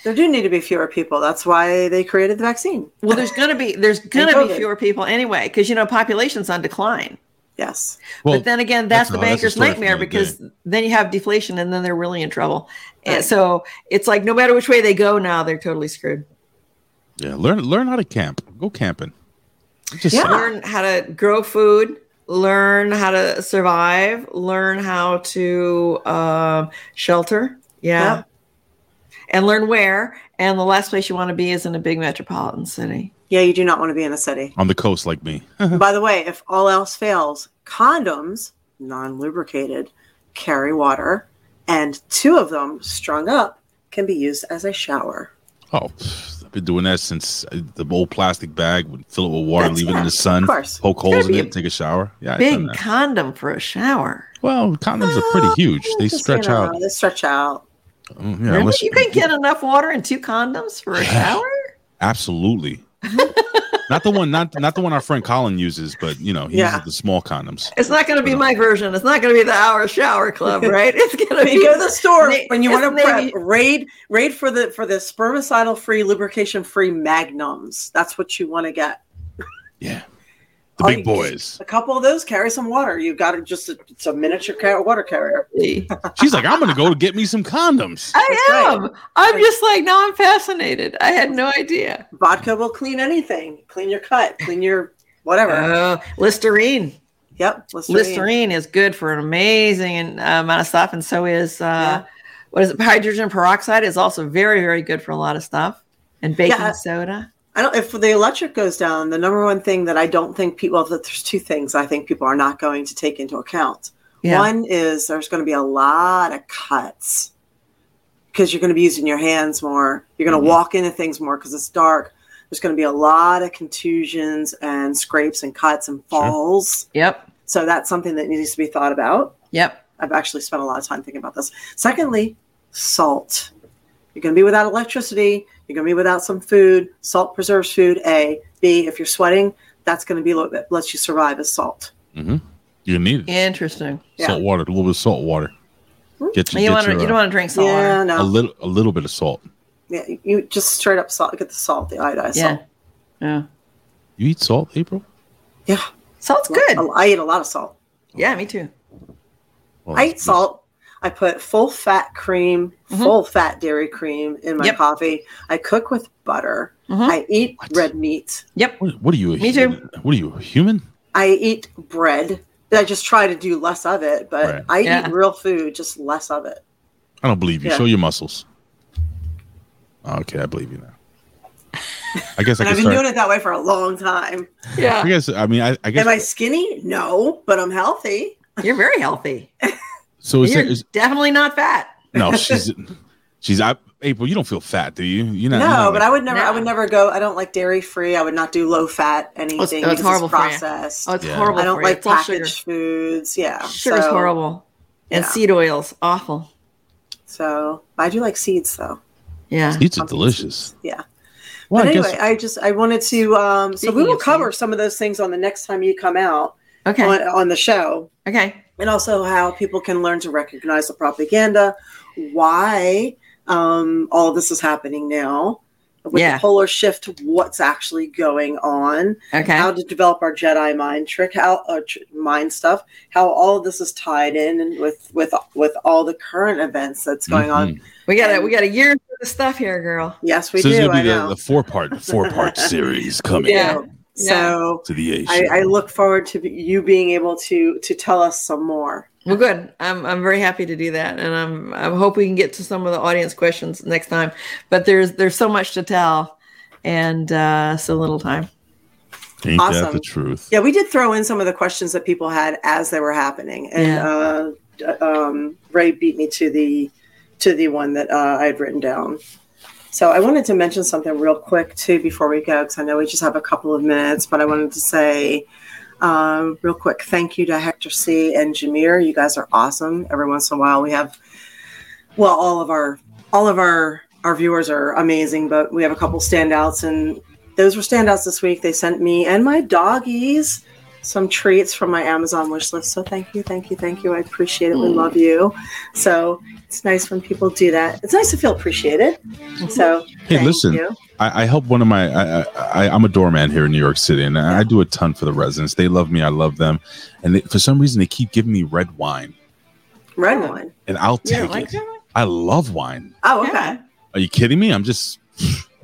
There do need to be fewer people. That's why they created the vaccine. Well, there's gonna be there's gonna be fewer people anyway because you know population's on decline. Yes. Well, but then again, that's, that's- the no, banker's story for nightmare another because then you have deflation and then they're really in trouble. And so it's like no matter which way they go now, they're totally screwed. yeah, learn learn how to camp. Go camping. Just Yeah. Learn how to grow food, learn how to survive, learn how to um, shelter. Yeah. Yeah. And learn where. And the last place you want to be is in a big metropolitan city. Yeah, you do not want to be in a city. on the coast like me. By the way, if all else fails, condoms, non lubricated, carry water, and two of them strung up can be used as a shower. Oh, pff, I've been doing that since uh, the old plastic bag would fill it with water, That's- leave it in the sun, of course. poke holes in it, take a shower. Yeah, Big condom for a shower. Well, condoms are pretty huge. They stretch you know, out. They stretch out. Mm, Yeah, really? You can get enough water in two condoms for a shower? absolutely. Not the one, not not the one our friend Colin uses, but you know, he Yeah. uses the small condoms. It's not going to be my version. It's not going to be the hour shower club, right? It's going to be go to the store Na- when you want to prep, Navy- raid raid for the for the spermicidal free, lubrication free magnums. That's what you want to get. Yeah, the big boys. A couple of those carry some water. You've got to just it's a miniature car- water carrier. She's like, I'm gonna go get me some condoms. I That's am. I'm just like now. I'm fascinated. I had no idea. Vodka will clean anything. Clean your cut. Clean your whatever. Oh, Listerine. yep. Listerine. Listerine is good for an amazing uh, amount of stuff, and so is uh, Yeah. what is it? Hydrogen peroxide is also very, very good for a lot of stuff, and baking Yeah. soda. I don't. If the electric goes down, the number one thing that I don't think people. Well, there's two things I think people are not going to take into account. Yeah. One is there's going to be a lot of cuts because you're going to be using your hands more. You're going to Mhm. walk into things more because it's dark. There's going to be a lot of contusions and scrapes and cuts and Sure. falls. Yep. So that's something that needs to be thought about. Yep. I've actually spent a lot of time thinking about this. Secondly, salt. You're going to be without electricity. You're going to be without some food. Salt preserves food. A. B. If you're sweating, that's going to be what lets you survive as salt. Mm-hmm. You need it. Interesting. Yeah. Salt water, a little bit of salt water. Get You, you, get want to? your, You don't want to drink salt yeah, water. no. a little a little bit of salt. Yeah, you just straight up salt. Get the salt, the iodized Yeah. salt. Yeah. You eat salt, April? Yeah, Salt's good. I, I eat a lot of salt. Yeah, me too. Well, I eat it's- salt. I put full fat cream, Mhm. full fat dairy cream in my Yep. coffee. I cook with butter. Mhm. I eat What? red meat. Yep. What, what are you? a Me human? What are you? A human? I eat bread. I just try to do less of it, but Right. I Yeah. eat real food, just less of it. I don't believe you. Yeah. Show your muscles. Okay, I believe you now. I guess I I've been start. doing it that way for a long time. Yeah. I guess I mean I, I guess Am I skinny? No, but I'm healthy. You're very healthy. so. Is, You're it, is definitely not fat. no? She's she's I, April. You don't feel fat, do you? You know. no, but I would never. I would never go. I don't like dairy free. I would not do low fat anything oh, it's because horrible it's for you. Oh, it's Yeah. horrible I don't for like It's all sugar. packaged foods. Yeah, Sugar's so- horrible. And yeah. seed oils, awful. So I do like seeds though. Yeah. Seeds are delicious. seeds. Yeah. Well, but I anyway, guess I just I wanted to um so Speaking we will cover seeds. some of those things on the next time you come out Okay. on, on the show. Okay. And also how people can learn to recognize the propaganda, why um, all of this is happening now, with Yeah. the polar shift, what's actually going on, Okay. how to develop our Jedi mind trick, how uh, tr- mind stuff, how all of this is tied in and with with with all the current events that's going on. Mhm. We got a we got a year of stuff here, girl. Yes, we so this is gonna I be the, know. the four part four part series coming Yeah. So to the A I. I look forward to you being able to to tell us some more. Well, good. I'm I'm very happy to do that, and I'm I hope we can get to some of the audience questions next time. But there's there's so much to tell, and uh, so little time. Ain't that awesome. the truth? Yeah, we did throw in some of the questions that people had as they were happening, and uh, um, Ray beat me to the to the one that uh, I had written down. So I wanted to mention something real quick too before we go, because I know we just have a couple of minutes, but I wanted to say um, real quick thank you to Hector C and Jameer. You guys are awesome. Every once in a while, we have well, all of our all of our our viewers are amazing, but we have a couple standouts, and those were standouts this week. They sent me and my doggies some treats from my Amazon wish list. So thank you, thank you, thank you. I appreciate it. We love mm. you. So it's nice when people do that. It's nice to feel appreciated. Mm-hmm. So Hey, thank listen. you. I, I help one of my. I, I, I'm a doorman here in New York City, and I do a ton for the residents. They love me. I love them, and they, for some reason, they keep giving me red wine, Red wine. and I'll You don't take like it. that? I love wine. Oh, okay. Yeah. Are you kidding me? I'm just.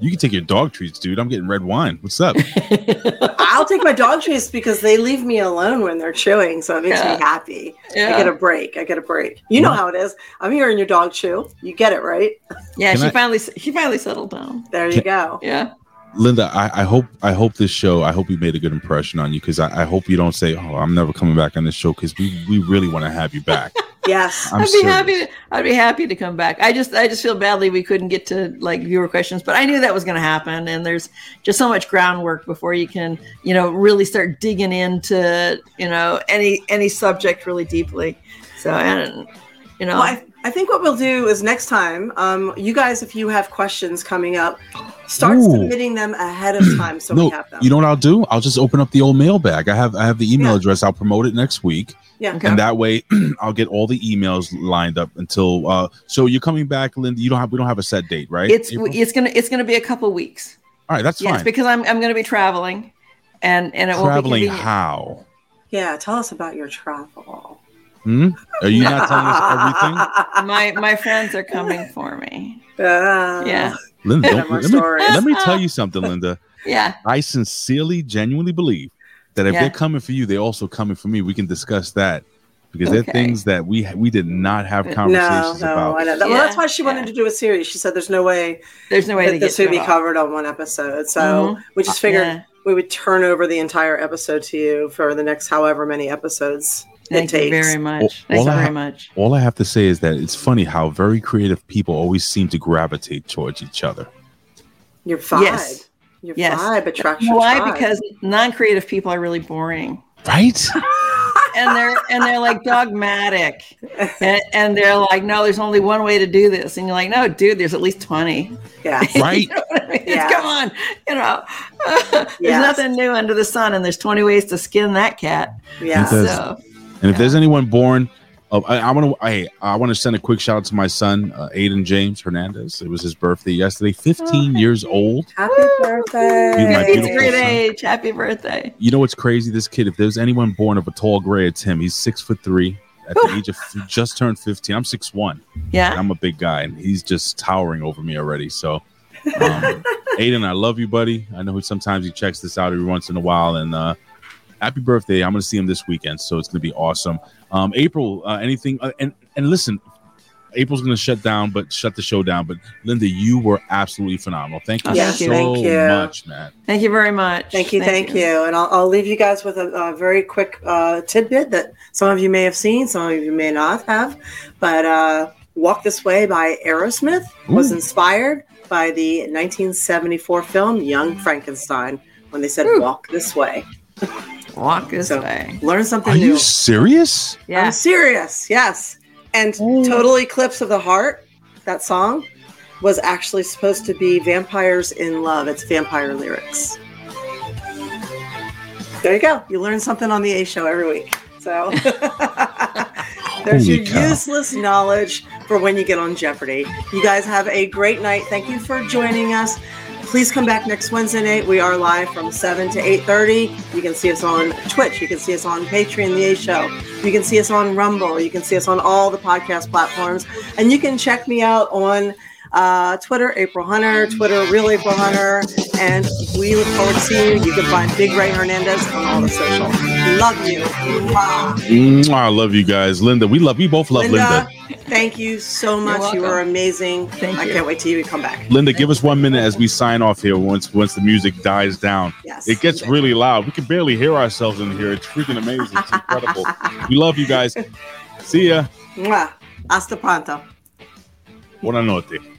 You can take your dog treats, dude. I'm getting red wine. What's up? I'll take my dog treats because they leave me alone when they're chewing, so it makes Yeah. me happy. I get a break. I get a break. You know how it is. I'm hearing your dog chew. You get it right. Yeah. Can She I- finally she finally settled down. There you go. Yeah. Linda, I, I hope I hope this show. I hope we made a good impression on you because I, I hope you don't say, "Oh, I'm never coming back on this show" because we we really want to have you back. Yes. I'm I'd be serious. happy. To, I'd be happy to come back. I just, I just feel badly we couldn't get to like viewer questions, but I knew that was going to happen. And there's just so much groundwork before you can, you know, really start digging into, you know, any any subject really deeply. So, and you know, Well, I, I think what we'll do is next time, um, you guys, if you have questions coming up, start Ooh. submitting them ahead of time so no, we have them. you know what I'll do? I'll just open up the old mailbag. I have I have the email Yeah. address. I'll promote it next week, yeah. Okay. and that way I'll get all the emails lined up until. Uh, so you're coming back, Linda? You don't have we don't have a set date, right? it's April? it's gonna it's gonna be a couple weeks. all right. That's Yes, fine. because I'm I'm gonna be traveling, and and it won't be Traveling convenient. how? Yeah, tell us about your travel. Hmm? Are you not telling us everything? My my friends are coming for me. Uh, Yeah, Linda, don't, let, me, let me tell you something, Linda. yeah, I sincerely, genuinely believe that if Yeah. they're coming for you, they're also coming for me. We can discuss that because they're things that we we did not have No, conversations no, about. I know. Well, Yeah, that's why she wanted yeah. to do a series. She said there's no way there's no way that to this would be covered on one episode. So Mhm. we just figured Yeah. we would turn over the entire episode to you for the next however many episodes Thank it you very much. Well, Thank all you I very ha- much. All I have to say is that it's funny how very creative people always seem to gravitate towards each other. Your vibe. Yes. Your Yes. vibe attracts Why? tribe. Because non-creative people are really boring, Right? and they're and they're like dogmatic, and, and they're like, no, there's only one way to do this, and you're like, no, dude, there's at least twenty. yeah. right? You know what I mean? Yeah. Come on, you know, there's Yes. nothing new under the sun, and there's 20 ways to skin that cat. Yeah. So, And if there's anyone born, of, I, I want to. I I want to send a quick shout out to my son, uh, Aiden James Hernandez. It was his birthday yesterday. 15 years old. Happy You, my birthday. it's beautiful great son. age. Happy birthday. You know what's crazy? This kid. If there's anyone born of a tall gray, it's him. He's six foot three. At the age of just turned 15. I'm six one. Yeah. I'm a big guy, and he's just towering over me already. So, um, Aiden, I love you, buddy. I know sometimes he checks this out every once in a while, and uh, happy birthday! I'm going to see him this weekend, so it's going to be awesome. Um, April, uh, anything? Uh, and and listen, April's going to shut down, but shut the show down. But Linda, you were absolutely phenomenal. Thank you Oh, Yes, so thank you. much, man. Thank you very much. Thank you, thank, you. And I'll, I'll leave you guys with a, a very quick uh, tidbit that some of you may have seen, some of you may not have. But uh, Walk This Way by Aerosmith was inspired by the 1974 film Young Frankenstein when they said Ooh. walk this way. Walk this So- way. Learn something Are new. you serious? Yeah. I'm Yeah. serious, yes. And Oh. Total Eclipse of the Heart that song was actually supposed to be Vampires in Love. It's vampire lyrics. There you go. You learn something on the A show every week. So there's Holy your cow. useless knowledge for when you get on Jeopardy. You guys have a great night. Thank you for joining us. Please come back next Wednesday night. We are live from 7 to 8.30. You can see us on Twitch. You can see us on Patreon, The A Show. You can see us on Rumble. You can see us on all the podcast platforms. And you can check me out on uh, Twitter, April Hunter, Twitter, Real April Hunter. And we look forward to seeing you. You can find Big Ray Hernandez on all the social. Love you. Mwah. Mwah, I love you guys. Linda, we love we both love Linda. Linda, thank you so much. You are amazing. Thank I you. can't wait till you come back. Linda, give us one minute as we sign off here once once the music dies down. Yes. It gets really loud. We can barely hear ourselves in here. It's freaking amazing. It's incredible. we love you guys. See ya. Mwah. Hasta pronto. Buonanotte.